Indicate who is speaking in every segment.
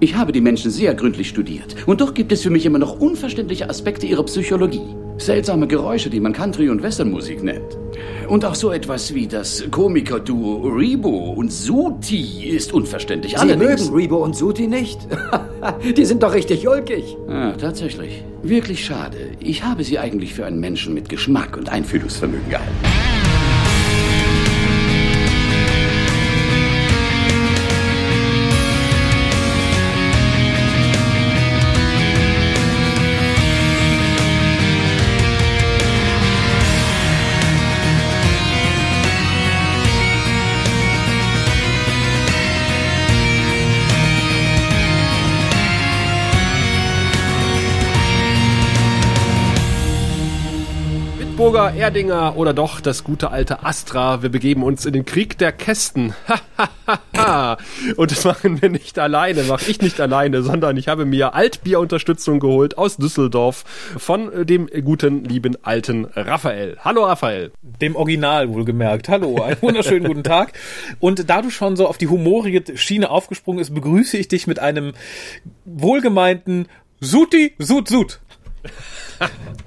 Speaker 1: Ich habe die Menschen sehr gründlich studiert. Und doch gibt es für mich immer noch unverständliche Aspekte ihrer Psychologie. Seltsame Geräusche, die man Country- und Westernmusik nennt. Und auch so etwas wie das Komikerduo Rebo und Suti ist unverständlich.
Speaker 2: Sie
Speaker 1: Allerdings-
Speaker 2: mögen Rebo und Suti nicht? Die sind doch richtig ulkig.
Speaker 1: Ah, tatsächlich. Wirklich schade. Ich habe sie eigentlich für einen Menschen mit Geschmack und Einfühlungsvermögen gehalten.
Speaker 3: Bitburger, Erdinger oder doch das gute alte Astra. Wir begeben uns in den Krieg der Kästen. Und das machen wir nicht alleine, mache ich nicht alleine, sondern ich habe mir Altbier-Unterstützung geholt aus Düsseldorf von dem guten, lieben alten Raphael. Hallo Raphael.
Speaker 4: Dem Original wohlgemerkt. Hallo, einen wunderschönen guten Tag. Und da du schon so auf die humorige Schiene aufgesprungen bist, begrüße ich dich mit einem wohlgemeinten Suti, Sut, Sut.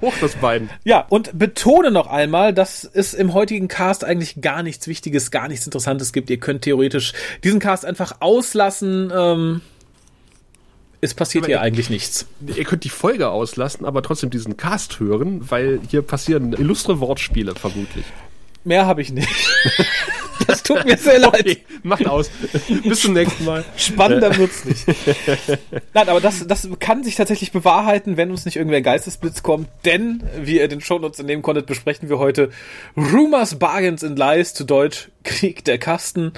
Speaker 3: Hoch das Bein.
Speaker 4: Ja, und betone noch einmal, dass es im heutigen Cast eigentlich gar nichts Wichtiges, gar nichts Interessantes gibt. Ihr könnt theoretisch diesen Cast einfach auslassen. Ähm, es passiert
Speaker 3: Aber
Speaker 4: hier
Speaker 3: ihr-
Speaker 4: eigentlich nichts.
Speaker 3: Ihr könnt die Folge auslassen, aber trotzdem diesen Cast hören, weil hier passieren illustre Wortspiele vermutlich.
Speaker 4: Mehr habe ich nicht. Tut mir sehr leid.
Speaker 3: Okay, macht aus. Bis zum nächsten Mal.
Speaker 4: Spannender wird's nicht. Nein, aber das, das kann sich tatsächlich bewahrheiten, wenn uns nicht irgendwer Geistesblitz kommt, denn, wie ihr den Shownotes entnehmen konntet, besprechen wir heute Rumors, Bargains and Lies, zu Deutsch Krieg der Kasten.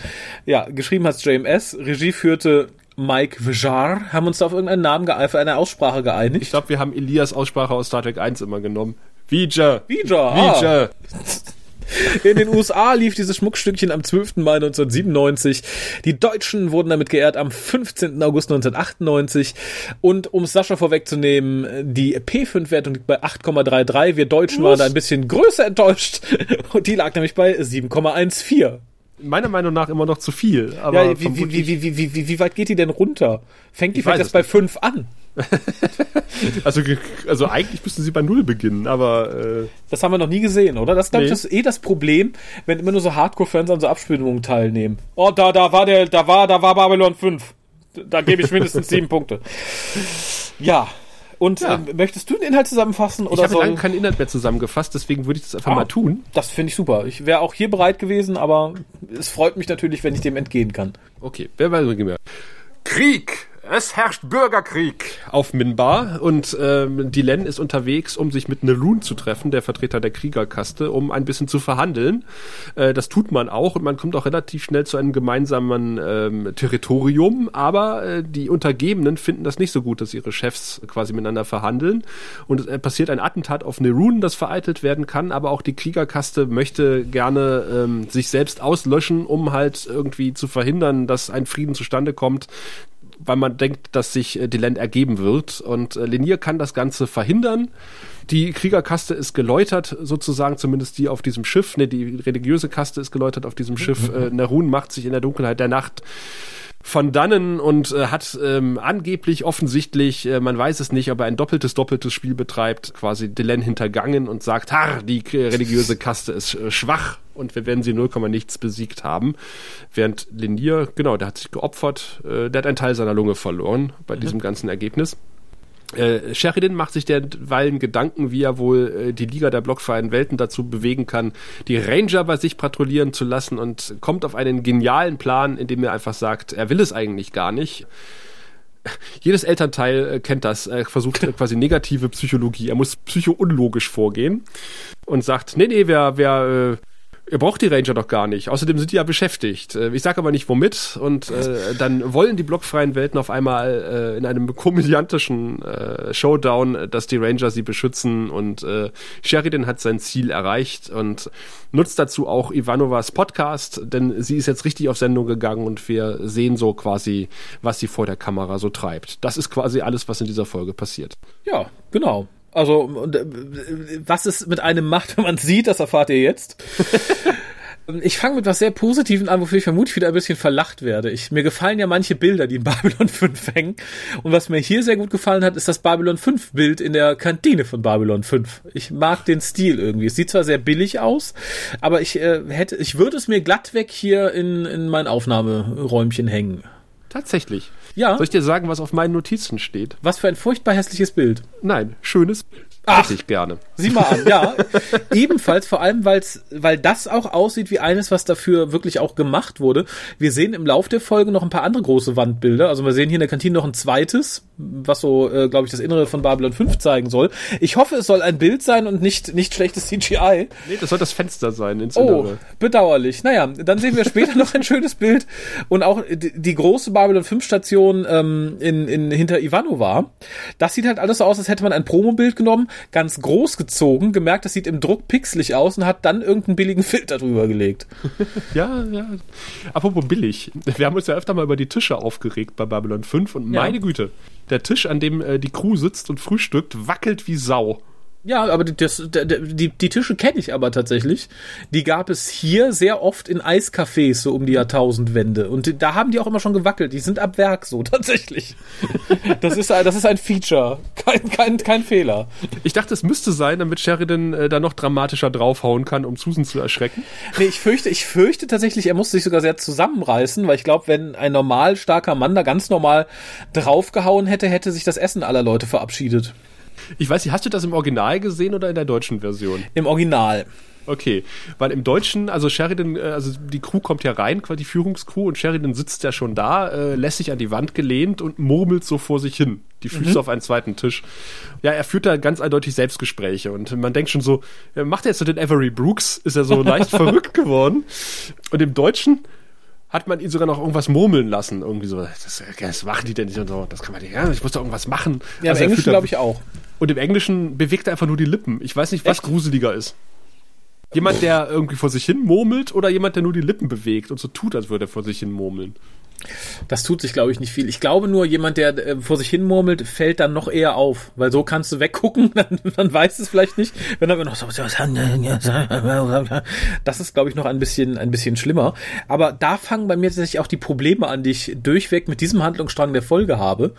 Speaker 4: Ja, geschrieben hat's JMS, Regie führte Mike Vijar, haben uns da auf irgendeinen Namen geeifert, eine Aussprache
Speaker 3: Ich
Speaker 4: geeinigt.
Speaker 3: glaube, wir haben Elias Aussprache aus Star Trek 1 immer genommen. Vija.
Speaker 4: Vijar, ah. In den USA lief dieses Schmuckstückchen am 12. Mai 1997. Die Deutschen wurden damit geehrt am 15. August 1998. Und um es Sascha vorwegzunehmen, die P5-Wertung liegt bei 8,33. Wir Deutschen waren da ein bisschen größer enttäuscht. Und die lag nämlich bei 7,14.
Speaker 3: Meiner Meinung nach immer noch zu viel. Aber
Speaker 4: Ja, wie, wie, wie, wie, wie, wie, wie weit geht die denn runter? Fängt die
Speaker 3: Ich
Speaker 4: vielleicht erst bei 5 an?
Speaker 3: also, also eigentlich müssten sie bei Null beginnen, aber äh,
Speaker 4: Das haben wir noch nie gesehen, oder? Das ist, glaube ich,
Speaker 3: Nee.
Speaker 4: das eh das Problem, wenn immer nur so Hardcore-Fans an so Abspielungen teilnehmen. Oh, da, da war der, da war, da war Babylon 5. Da gebe ich mindestens sieben Punkte. Ja. Und
Speaker 3: Ja.
Speaker 4: ähm, möchtest du den Inhalt zusammenfassen
Speaker 3: ich
Speaker 4: oder
Speaker 3: habe
Speaker 4: soll?
Speaker 3: lange keinen Inhalt mehr zusammengefasst, deswegen würde ich das einfach
Speaker 4: Ah,
Speaker 3: mal tun.
Speaker 4: Das finde ich super. Ich wäre auch hier bereit gewesen, aber es freut mich natürlich, wenn ich dem entgehen kann.
Speaker 3: Okay, wer weiß mehr. Krieg! Es herrscht Bürgerkrieg. Auf Minbar. Und ähm, Dylan ist unterwegs, um sich mit Nerun zu treffen, der Vertreter der Kriegerkaste, um ein bisschen zu verhandeln. Äh, das tut man auch und man kommt auch relativ schnell zu einem gemeinsamen ähm, Territorium, aber äh, die Untergebenen finden das nicht so gut, dass ihre Chefs quasi miteinander verhandeln. Und es äh, passiert ein Attentat auf Nerun, das vereitelt werden kann, aber auch die Kriegerkaste möchte gerne ähm, sich selbst auslöschen, um halt irgendwie zu verhindern, dass ein Frieden zustande kommt, weil man denkt, dass sich äh, Deland ergeben wird. Und äh, Lenier kann das Ganze verhindern. Die Kriegerkaste ist geläutert, sozusagen, zumindest die auf diesem Schiff. Ne, die religiöse Kaste ist geläutert auf diesem Schiff. Äh, Nerun macht sich in der Dunkelheit der Nacht von dannen und äh, hat ähm, angeblich offensichtlich, äh, man weiß es nicht, ob er ein doppeltes, doppeltes Spiel betreibt, quasi Delenn hintergangen und sagt, har, die religiöse Kaste ist äh, schwach und wir werden sie 0, nichts besiegt haben. Während Linier, genau, der hat sich geopfert, äh, der hat einen Teil seiner Lunge verloren bei diesem ganzen Ergebnis. Äh, Sheridan macht sich derweilen Gedanken, wie er wohl äh, die Liga der blockfreien Welten dazu bewegen kann, die Ranger bei sich patrouillieren zu lassen und kommt auf einen genialen Plan, in dem er einfach sagt, er will es eigentlich gar nicht. Jedes Elternteil äh, kennt das, er versucht äh, quasi negative Psychologie. Er muss psycho-unlogisch vorgehen und sagt, nee, nee, wer, wer, äh, Ihr braucht die Ranger doch gar nicht. Außerdem sind die ja beschäftigt. Äh, Ich sage aber nicht womit. Und äh, dann wollen die blockfreien Welten auf einmal äh, in einem komödiantischen äh, Showdown, dass die Ranger sie beschützen. Und äh, Sheridan hat sein Ziel erreicht und nutzt dazu auch Ivanovas Podcast, denn sie ist jetzt richtig auf Sendung gegangen und wir sehen so quasi, was sie vor der Kamera so treibt. Das ist quasi alles, was in dieser Folge passiert.
Speaker 4: Ja, genau. Also, und, äh, was es mit einem macht, wenn man sieht, das erfahrt ihr jetzt. Ich fange mit was sehr Positiven an, wofür ich vermutlich wieder ein bisschen verlacht werde. Ich, mir gefallen ja manche Bilder, die in Babylon 5 hängen. Und was mir hier sehr gut gefallen hat, ist das Babylon 5 Bild in der Kantine von Babylon 5. Ich mag den Stil irgendwie. Es sieht zwar sehr billig aus, aber ich äh, hätte, ich würde es mir glatt weg hier in, in mein Aufnahmeräumchen hängen.
Speaker 3: Tatsächlich.
Speaker 4: Ja.
Speaker 3: Soll ich dir sagen, was auf meinen Notizen steht?
Speaker 4: Was für ein furchtbar hässliches Bild.
Speaker 3: Nein, schönes Bild.
Speaker 4: Ach.
Speaker 3: Hätte ich gerne.
Speaker 4: Sieh mal an, ja. Ebenfalls, vor allem, weil's, weil das auch aussieht wie eines, was dafür wirklich auch gemacht wurde. Wir sehen im Lauf der Folge noch ein paar andere große Wandbilder. Also wir sehen hier in der Kantine noch ein zweites, was so, äh, glaube ich, das Innere von Babylon 5 zeigen soll. Ich hoffe, es soll ein Bild sein und nicht, nicht schlechtes CGI.
Speaker 3: Nee, das soll das Fenster sein ins
Speaker 4: Oh,
Speaker 3: Innere.
Speaker 4: bedauerlich. Naja, dann sehen wir später noch ein schönes Bild und auch die, die große Babylon 5 Station ähm, in, in, hinter Ivanova. Das sieht halt alles so aus, als hätte man ein Promobild genommen, ganz groß gezogen, gemerkt, das sieht im Druck pixelig aus und hat dann irgendeinen billigen Filter drüber gelegt.
Speaker 3: Ja, ja. Apropos billig. Wir haben uns ja öfter mal über die Tische aufgeregt bei Babylon 5 und
Speaker 4: Ja.
Speaker 3: meine Güte, der Tisch, an dem äh, die Crew sitzt und frühstückt, wackelt wie Sau.
Speaker 4: Ja, aber die, das, die, die Tische kenne ich aber tatsächlich. Die gab es hier sehr oft in Eiscafés, so um die Jahrtausendwende. Und da haben die auch immer schon gewackelt. Die sind ab Werk so, tatsächlich. Das ist, ein- das ist ein Feature. Kein, kein, kein Fehler.
Speaker 3: Ich dachte, es müsste sein, damit Sheridan äh, da noch dramatischer draufhauen kann, um Susan zu erschrecken.
Speaker 4: Nee, ich fürchte, ich fürchte tatsächlich, er musste sich sogar sehr zusammenreißen, weil ich glaube, wenn ein normal starker Mann da ganz normal draufgehauen hätte, hätte sich das Essen aller Leute verabschiedet.
Speaker 3: Ich weiß nicht, hast du das im Original gesehen oder in der deutschen Version?
Speaker 4: Im Original.
Speaker 3: Okay, weil im Deutschen, also Sheridan, äh, also die Crew kommt ja rein, quasi die Führungscrew, und Sheridan sitzt ja schon da, äh, lässt sich an die Wand gelehnt und murmelt so vor sich hin. Die Füße auf einen zweiten Tisch. Ja, er führt da ganz eindeutig Selbstgespräche und man denkt schon so, äh, macht er jetzt so den Avery Brooks? Ist er so leicht verrückt geworden? Und im Deutschen hat man ihn sogar noch irgendwas murmeln lassen. Irgendwie so, das, das machen die denn nicht und so, das kann man nicht, ja, ich muss doch irgendwas machen.
Speaker 4: Ja,
Speaker 3: Also
Speaker 4: im Englischen glaube ich auch.
Speaker 3: und im Englischen bewegt er einfach nur die Lippen. Ich weiß nicht, was
Speaker 4: Echt?
Speaker 3: gruseliger ist. Jemand, der irgendwie vor sich hin murmelt oder jemand, der nur die Lippen bewegt und so tut, als würde er vor sich hin murmeln.
Speaker 4: Das tut sich, glaube ich, nicht viel. Ich glaube nur, jemand, der äh, vor sich hin murmelt, fällt dann noch eher auf, weil so kannst du weggucken, dann, dann weiß es vielleicht nicht. Wenn er noch so, das ist, glaube ich, noch ein bisschen, ein bisschen schlimmer. Aber da fangen bei mir tatsächlich auch die Probleme an, die ich durchweg mit diesem Handlungsstrang der Folge habe.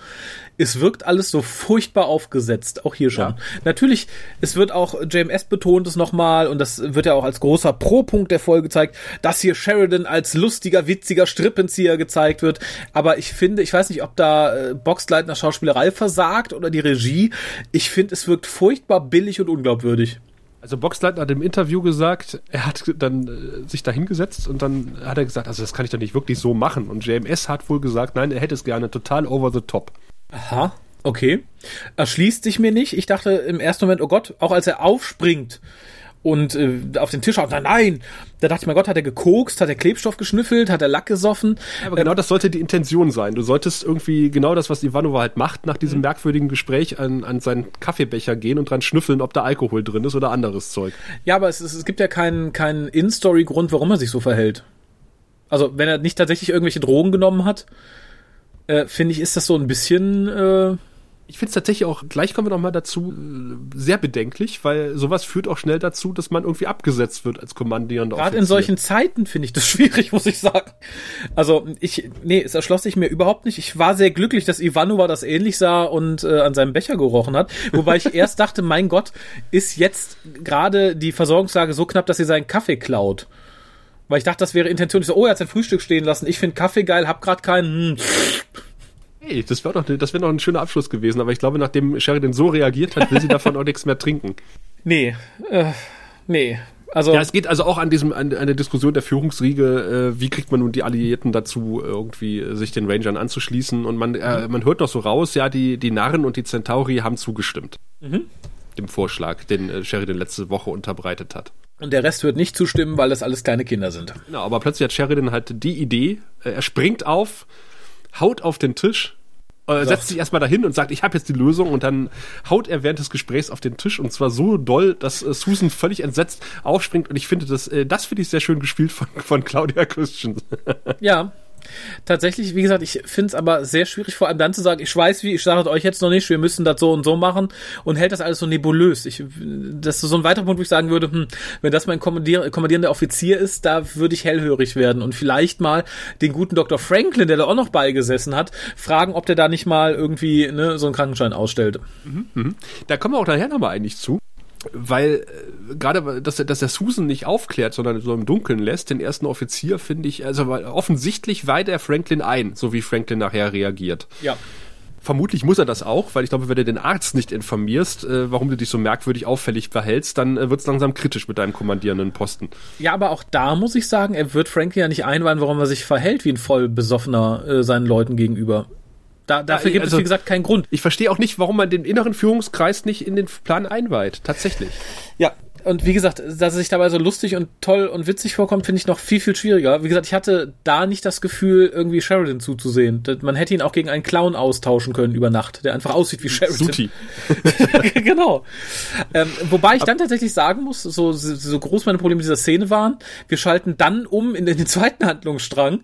Speaker 4: Es wirkt alles so furchtbar aufgesetzt, auch hier schon.
Speaker 3: Ja.
Speaker 4: Natürlich, es wird auch, JMS betont es nochmal und das wird ja auch als großer Pro-Punkt der Folge gezeigt, dass hier Sheridan als lustiger, witziger Strippenzieher gezeigt wird. Aber ich finde, ich weiß nicht, ob da äh, Boxleitner Schauspielerei versagt oder die Regie. Ich finde, es wirkt furchtbar billig und unglaubwürdig.
Speaker 3: Also Boxleitner hat im Interview gesagt, er hat dann äh, sich da hingesetzt und dann hat er gesagt, also das kann ich doch nicht wirklich so machen. Und JMS hat wohl gesagt, nein, er hätte es gerne total over the top.
Speaker 4: Aha, okay. Erschließt sich mir nicht. Ich dachte im ersten Moment, oh Gott, auch als er aufspringt und äh, auf den Tisch haut, nein, nein, da dachte ich, mein Gott, hat er gekokst, hat er Klebstoff geschnüffelt, hat er Lack gesoffen.
Speaker 3: Aber genau das sollte die Intention sein. Du solltest irgendwie genau das, was Ivanova halt macht, nach
Speaker 4: Mhm.
Speaker 3: diesem merkwürdigen Gespräch an, an seinen Kaffeebecher gehen und dran schnüffeln, ob da Alkohol drin ist oder anderes Zeug.
Speaker 4: Ja, aber es, ist, es gibt ja keinen, keinen In-Story-Grund, warum er sich so verhält. Also, wenn er nicht tatsächlich irgendwelche Drogen genommen hat, äh, finde ich, ist das so ein bisschen, äh,
Speaker 3: Ich finde es tatsächlich auch, gleich kommen wir noch mal dazu, äh, sehr bedenklich, weil sowas führt auch schnell dazu, dass man irgendwie abgesetzt wird als kommandierender
Speaker 4: Gerade in solchen Zeiten finde ich das schwierig, muss ich sagen. Also ich, nee, es erschloss sich mir überhaupt nicht. Ich war sehr glücklich, dass Ivanova das ähnlich sah und äh, an seinem Becher gerochen hat. Wobei ich erst dachte, mein Gott, ist jetzt gerade die Versorgungslage so knapp, dass sie seinen Kaffee klaut. Weil ich dachte, das wäre Intention. Ich so, oh, er hat sein Frühstück stehen lassen. Ich finde Kaffee geil, hab grad keinen. Hm.
Speaker 3: Hey, das wäre doch, das wäre noch ein schöner Abschluss gewesen, aber ich glaube, nachdem Sheridan so reagiert hat, will sie davon auch nichts mehr trinken.
Speaker 4: Nee, äh, nee. Also,
Speaker 3: Ja, es geht also auch an diesem, an, an der Diskussion der Führungsriege, äh, wie kriegt man nun die Alliierten dazu, irgendwie äh, sich den Rangern anzuschließen. Und man, äh, man hört noch so raus, ja, die, die Narren und die Centauri haben zugestimmt. Dem Vorschlag, den äh, Sheridan letzte Woche unterbreitet hat.
Speaker 4: Und der Rest wird nicht zustimmen, weil das alles kleine Kinder sind.
Speaker 3: Genau, aber plötzlich hat Sheridan halt die Idee, äh, er springt auf, haut auf den Tisch, äh, setzt sich erstmal dahin und sagt, ich habe jetzt die Lösung und dann haut er während des Gesprächs auf den Tisch und zwar so doll, dass äh, Susan völlig entsetzt aufspringt und ich finde das, äh, das finde ich sehr schön gespielt von, von Claudia Christian.
Speaker 4: Ja, Tatsächlich, wie gesagt, ich finde es aber sehr schwierig, vor allem dann zu sagen, ich weiß wie, ich sage euch jetzt noch nicht, wir müssen das so und so machen und hält das alles so nebulös. Ich, das ist so ein weiterer Punkt, wo ich sagen würde, hm, wenn das mein kommandier kommandierender Offizier ist, da würde ich hellhörig werden und vielleicht mal den guten Dr. Franklin, der da auch noch beigesessen hat, fragen, ob der da nicht mal irgendwie ne, so einen Krankenschein ausstellt.
Speaker 3: Mhm, mh. Da kommen wir auch nachher nochmal eigentlich zu weil äh, gerade, dass, dass er Susan nicht aufklärt, sondern so im Dunkeln lässt, den ersten Offizier finde ich, also weil offensichtlich weiht er Franklin ein, so wie Franklin nachher reagiert.
Speaker 4: Ja.
Speaker 3: Vermutlich muss er das auch, weil ich glaube, wenn du den Arzt nicht informierst, äh, warum du dich so merkwürdig auffällig verhältst, dann äh, wird es langsam kritisch mit deinem kommandierenden Posten.
Speaker 4: Ja, aber auch da muss ich sagen, er wird Franklin ja nicht einweihen, warum er sich verhält wie ein voll besoffener äh, seinen Leuten gegenüber. Da, dafür gibt also, es, wie gesagt, keinen Grund.
Speaker 3: Ich verstehe auch nicht, warum man den inneren Führungskreis nicht in den Plan einweiht. Tatsächlich.
Speaker 4: Ja, und wie gesagt, dass er sich dabei so lustig und toll und witzig vorkommt, finde ich noch viel, viel schwieriger. Wie gesagt, ich hatte da nicht das Gefühl, irgendwie Sheridan zuzusehen. Man hätte ihn auch gegen einen Clown austauschen können über Nacht, der einfach aussieht wie Sheridan. Suti. genau. Ähm, wobei ich dann tatsächlich sagen muss, so, so groß meine Probleme dieser Szene waren, wir schalten dann um in den zweiten Handlungsstrang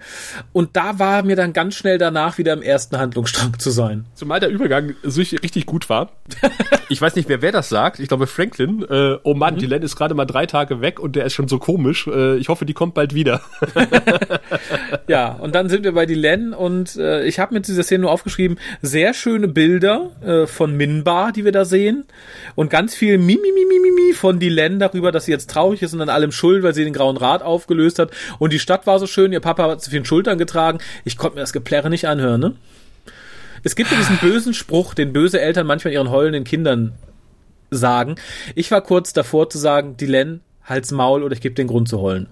Speaker 4: und da war mir dann ganz schnell danach wieder im ersten Handlungsstrang zu sein.
Speaker 3: Zumal der Übergang richtig gut war. ich weiß nicht, wer wer das sagt. Ich glaube Franklin. Äh, oh Mann, mhm. Len ist gerade mal drei Tage weg und der ist schon so komisch. Äh, ich hoffe, die kommt bald wieder.
Speaker 4: ja, und dann sind wir bei die Len und äh, ich habe mit dieser Szene nur aufgeschrieben, sehr schöne Bilder äh, von Minbar, die wir da sehen und ganz viel Mimi, Mimi, Mimi von die Len darüber, dass sie jetzt traurig ist und an allem schuld, weil sie den Grauen Rat aufgelöst hat und die Stadt war so schön, ihr Papa hat zu vielen Schultern getragen. Ich konnte mir das Geplärre nicht anhören, ne? Es gibt ja diesen bösen Spruch, den böse Eltern manchmal ihren heulenden Kindern sagen. Ich war kurz davor zu sagen, Dylan, halt's Maul oder ich gebe den Grund zu heulen.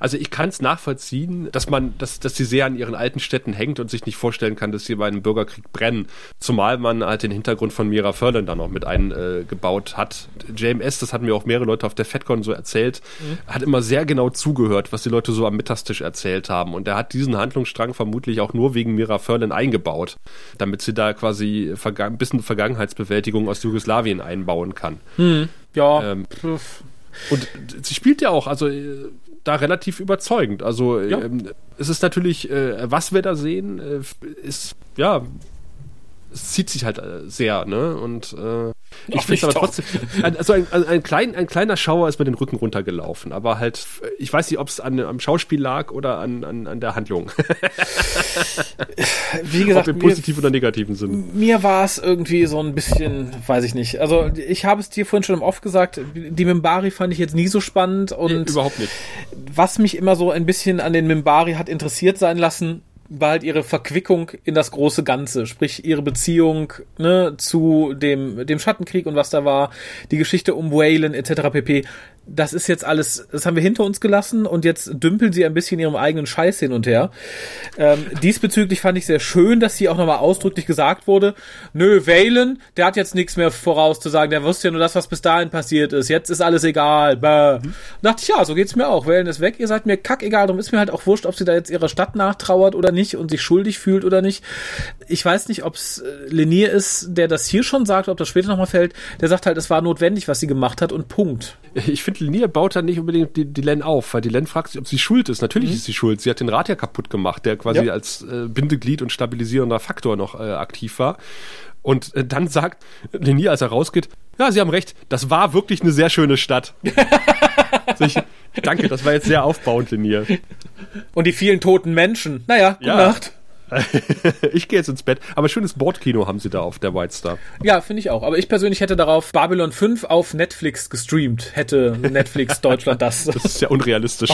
Speaker 3: Also ich kann es nachvollziehen, dass man, dass, dass sie sehr an ihren alten Städten hängt und sich nicht vorstellen kann, dass sie bei einem Bürgerkrieg brennen. Zumal man halt den Hintergrund von Mira Furlan da noch mit eingebaut äh, hat. JMS, das hatten mir auch mehrere Leute auf der FedCon so erzählt, mhm. hat immer sehr genau zugehört, was die Leute so am Mittagstisch erzählt haben. Und er hat diesen Handlungsstrang vermutlich auch nur wegen Mira Furlan eingebaut, damit sie da quasi ein bisschen Vergangenheitsbewältigung aus Jugoslawien einbauen kann.
Speaker 4: Mhm. Ja.
Speaker 3: Ähm, und sie spielt ja auch, also äh, da relativ überzeugend. Also ja. ähm, es ist natürlich, äh, was wir da sehen, äh, ist ja es zieht sich halt äh, sehr, ne? Und äh, ich finde aber trotzdem, also ein, ein, ein, klein, ein kleiner Schauer ist mir den Rücken runtergelaufen, aber halt, ich weiß nicht, ob es an, am Schauspiel lag oder an, an, an der Handlung.
Speaker 4: Wie gesagt,
Speaker 3: ob im positiven oder negativen Sinn.
Speaker 4: Mir war es irgendwie so ein bisschen, weiß ich nicht. Also ich habe es dir vorhin schon im Off gesagt, die Mimbari fand ich jetzt nie so spannend und nee,
Speaker 3: überhaupt nicht.
Speaker 4: Was mich immer so ein bisschen an den Mimbari hat interessiert sein lassen, war halt ihre Verquickung in das große Ganze, sprich ihre Beziehung ne, zu dem, dem Schattenkrieg und was da war, die Geschichte um Whalen etc. pp das ist jetzt alles, das haben wir hinter uns gelassen und jetzt dümpeln sie ein bisschen ihrem eigenen Scheiß hin und her. Ähm, diesbezüglich fand ich sehr schön, dass hier auch nochmal ausdrücklich gesagt wurde, nö, Valen, der hat jetzt nichts mehr vorauszusagen, der wusste ja nur das, was bis dahin passiert ist, jetzt ist alles egal. Bäh. Mhm. dachte ich, ja, so geht's mir auch, Valen ist weg, ihr seid mir kackegal, darum ist mir halt auch wurscht, ob sie da jetzt ihrer Stadt nachtrauert oder nicht und sich schuldig fühlt oder nicht. Ich weiß nicht, ob's äh, Lenier ist, der das hier schon sagt, ob das später nochmal fällt, der sagt halt, es war notwendig, was sie gemacht hat und Punkt.
Speaker 3: Ich finde, Linier baut dann nicht unbedingt die, die Len auf, weil die Len fragt sich, ob sie schuld ist. Natürlich mhm. ist sie schuld. Sie hat den Rat ja kaputt gemacht, der quasi ja. als äh, Bindeglied und stabilisierender Faktor noch äh, aktiv war. Und äh, dann sagt Linier, als er rausgeht, ja, Sie haben recht, das war wirklich eine sehr schöne Stadt. also ich, danke, das war jetzt sehr aufbauend, Linier.
Speaker 4: Und die vielen toten Menschen. Naja, gute ja. Nacht.
Speaker 3: ich gehe jetzt ins Bett. Aber schönes Bordkino haben sie da auf der White Star.
Speaker 4: Ja, finde ich auch. Aber ich persönlich hätte darauf Babylon 5 auf Netflix gestreamt. Hätte Netflix Deutschland das.
Speaker 3: Das ist ja unrealistisch.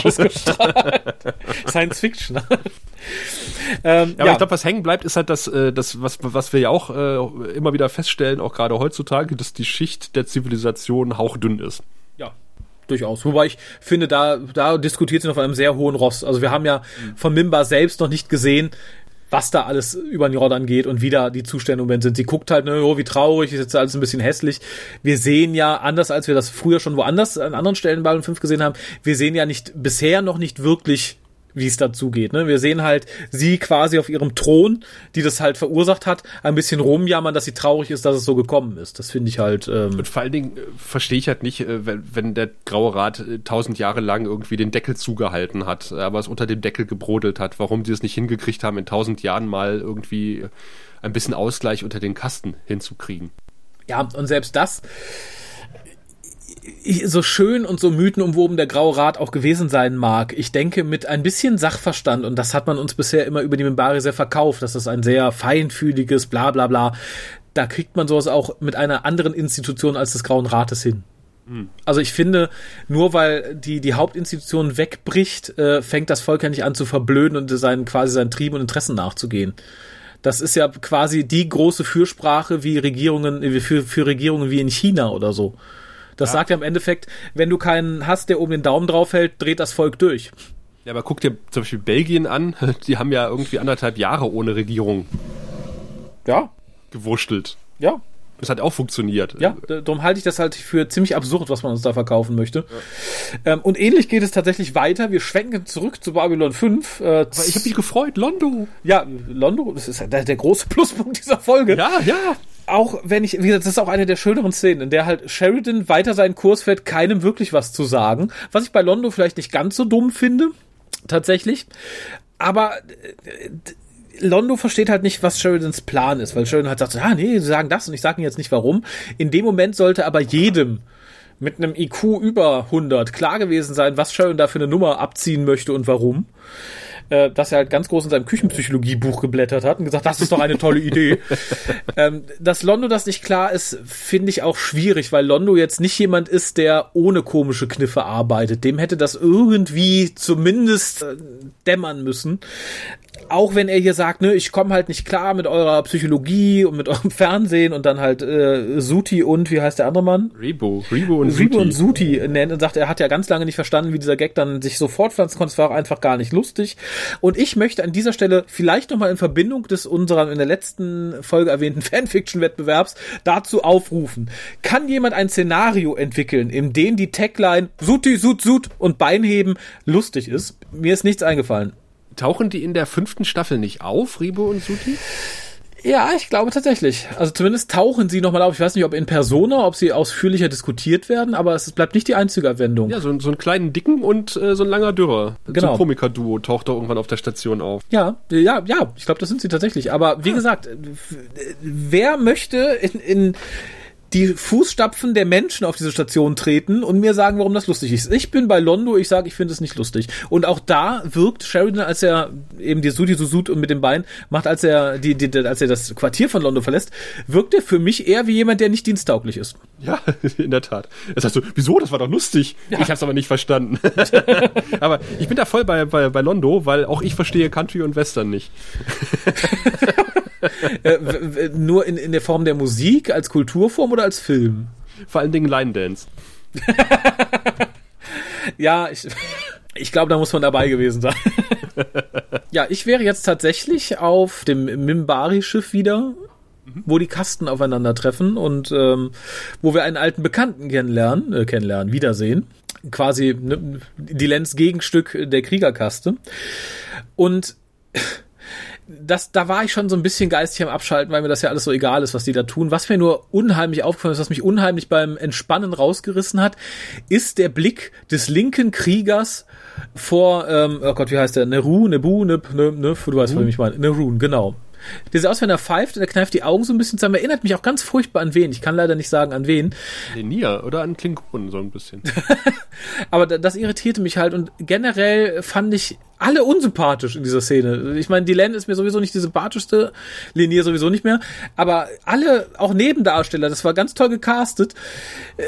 Speaker 4: Science Fiction.
Speaker 3: ähm, ja, aber ja. ich glaube, was hängen bleibt, ist halt das, äh, das was, was wir ja auch äh, immer wieder feststellen, auch gerade heutzutage, dass die Schicht der Zivilisation hauchdünn ist.
Speaker 4: Ja, durchaus. Wobei ich finde, da, da diskutiert sie auf einem sehr hohen Ross. Also wir haben ja mhm. von Mimba selbst noch nicht gesehen, was da alles über den Jordan geht und wie da die Zustände im Moment sind. Sie guckt halt, ne, oh, wie traurig, ist jetzt alles ein bisschen hässlich. Wir sehen ja, anders als wir das früher schon woanders an anderen Stellen bei 5 gesehen haben, wir sehen ja nicht, bisher noch nicht wirklich wie es dazu geht. Ne? Wir sehen halt sie quasi auf ihrem Thron, die das halt verursacht hat, ein bisschen rumjammern, dass sie traurig ist, dass es so gekommen ist. Das finde ich halt. Ähm
Speaker 3: Und vor allen Dingen äh, verstehe ich halt nicht, äh, wenn, wenn der Graue Rat äh, tausend Jahre lang irgendwie den Deckel zugehalten hat, aber es unter dem Deckel gebrodelt hat, warum sie es nicht hingekriegt haben, in tausend Jahren mal irgendwie ein bisschen Ausgleich unter den Kasten hinzukriegen.
Speaker 4: Ja, und selbst das, so schön und so mythenumwoben der Graue Rat auch gewesen sein mag, ich denke mit ein bisschen Sachverstand, und das hat man uns bisher immer über die Mimbari sehr verkauft, dass das ein sehr feinfühliges, bla bla bla, da kriegt man sowas auch mit einer anderen Institution als des Grauen Rates hin. Also ich finde, nur weil die, die Hauptinstitution wegbricht, äh, fängt das Volk ja nicht an zu verblöden und seinen, quasi seinen Trieben und Interessen nachzugehen. Das ist ja quasi die große Fürsprache wie Regierungen, für, für Regierungen wie in China oder so. Das sagt ja im Endeffekt, wenn du keinen hast, der oben den Daumen drauf hält, dreht das Volk durch.
Speaker 3: Ja, aber guck dir zum Beispiel Belgien an, die haben ja irgendwie anderthalb Jahre ohne Regierung
Speaker 4: Ja,
Speaker 3: gewurschtelt.
Speaker 4: ja.
Speaker 3: Das hat auch funktioniert.
Speaker 4: Ja, darum halte ich das halt für ziemlich absurd, was man uns da verkaufen möchte. Ähm, und ähnlich geht es tatsächlich weiter. Wir schwenken zurück zu Babylon 5. Äh,
Speaker 3: Aber ich habe mich gefreut, Londo.
Speaker 4: ja, Londo, das ist der, der große Pluspunkt dieser Folge.
Speaker 3: Ja, ja.
Speaker 4: Auch wenn ich, wie gesagt, das ist auch eine der schöneren Szenen, in der halt Sheridan weiter seinen Kurs fährt, keinem wirklich was zu sagen. Was ich bei Londo vielleicht nicht ganz so dumm finde, tatsächlich. Aber äh, Londo versteht halt nicht, was Sheridans Plan ist, weil Sheridan halt sagt, ah nee, sie sagen das und ich sage ihnen jetzt nicht warum. In dem Moment sollte aber jedem mit einem IQ über 100 klar gewesen sein, was Sheridan da für eine Nummer abziehen möchte und warum. Äh, dass er halt ganz groß in seinem Küchenpsychologiebuch geblättert hat und gesagt, das ist doch eine tolle Idee. ähm, dass Londo das nicht klar ist, finde ich auch schwierig, weil Londo jetzt nicht jemand ist, der ohne komische Kniffe arbeitet. Dem hätte das irgendwie zumindest äh, dämmern müssen. Auch wenn er hier sagt, ne, ich komme halt nicht klar mit eurer Psychologie und mit eurem Fernsehen und dann halt äh, Suti und wie heißt der andere Mann?
Speaker 3: Rebo. Rebo und
Speaker 4: Ribo
Speaker 3: Suti.
Speaker 4: und Suti nennt und sagt, er hat ja ganz lange nicht verstanden, wie dieser Gag dann sich so fortpflanzen konnte. Es war auch einfach gar nicht lustig. Und ich möchte an dieser Stelle vielleicht nochmal in Verbindung des unserer in der letzten Folge erwähnten Fanfiction-Wettbewerbs dazu aufrufen. Kann jemand ein Szenario entwickeln, in dem die Tagline Suti, Sut, Sut und Beinheben lustig ist? Mir ist nichts eingefallen.
Speaker 3: Tauchen die in der fünften Staffel nicht auf, Rebo und Suti?
Speaker 4: Ja, ich glaube tatsächlich. Also zumindest tauchen sie nochmal auf. Ich weiß nicht, ob in Persona, ob sie ausführlicher diskutiert werden, aber es bleibt nicht die einzige Erwändung.
Speaker 3: Ja, so, so einen kleinen Dicken und äh, so ein langer Dürrer. So
Speaker 4: Genau.
Speaker 3: ein Komiker-Duo taucht doch irgendwann auf der Station auf.
Speaker 4: Ja, ja, ja, ich glaube, das sind sie tatsächlich. Aber wie gesagt, wer möchte in, in die Fußstapfen der Menschen auf diese Station treten und mir sagen, warum das lustig ist. Ich bin bei Londo, ich sage, ich finde es nicht lustig. Und auch da wirkt Sheridan, als er eben die Sudi Susut mit dem Bein macht, als er die, die, als er das Quartier von Londo verlässt, wirkt er für mich eher wie jemand, der nicht diensttauglich ist.
Speaker 3: Ja, in der Tat. Das heißt so, wieso? Das war doch lustig. Ich habe es aber nicht verstanden. aber ich bin da voll bei, bei, bei Londo, weil auch ich verstehe Country und Western nicht.
Speaker 4: Äh, nur in, in der Form der Musik, als Kulturform oder als Film?
Speaker 3: Vor allen Dingen Line Dance.
Speaker 4: Ja, ich, ich glaube, da muss man dabei gewesen sein. ja, ich wäre jetzt tatsächlich auf dem Mimbari-Schiff wieder, wo die Kasten aufeinandertreffen und ähm, wo wir einen alten Bekannten kennenlernen, äh, kennenlernen, wiedersehen. Quasi ne, die Lenz Gegenstück der Kriegerkaste. Und das, da war ich schon so ein bisschen geistig am Abschalten, weil mir das ja alles so egal ist, was die da tun. Was mir nur unheimlich aufgefallen ist, was mich unheimlich beim Entspannen rausgerissen hat, ist der Blick des linken Kriegers vor, ähm, oh Gott, wie heißt der? Neru, Nebu, Neb, ne, ne, du weißt, was ich meine. Nerun, genau. Der sieht aus, wenn er pfeift und er kneift die Augen so ein bisschen zusammen. Erinnert mich auch ganz furchtbar an wen. Ich kann leider nicht sagen, an wen.
Speaker 3: Lenier oder an Klingonen so ein bisschen.
Speaker 4: Aber da- das irritierte mich halt und generell fand ich alle unsympathisch in dieser Szene. Ich meine, Dylan ist mir sowieso nicht die sympathischste, Linier sowieso nicht mehr, aber alle, auch Nebendarsteller, das war ganz toll gecastet. Äh,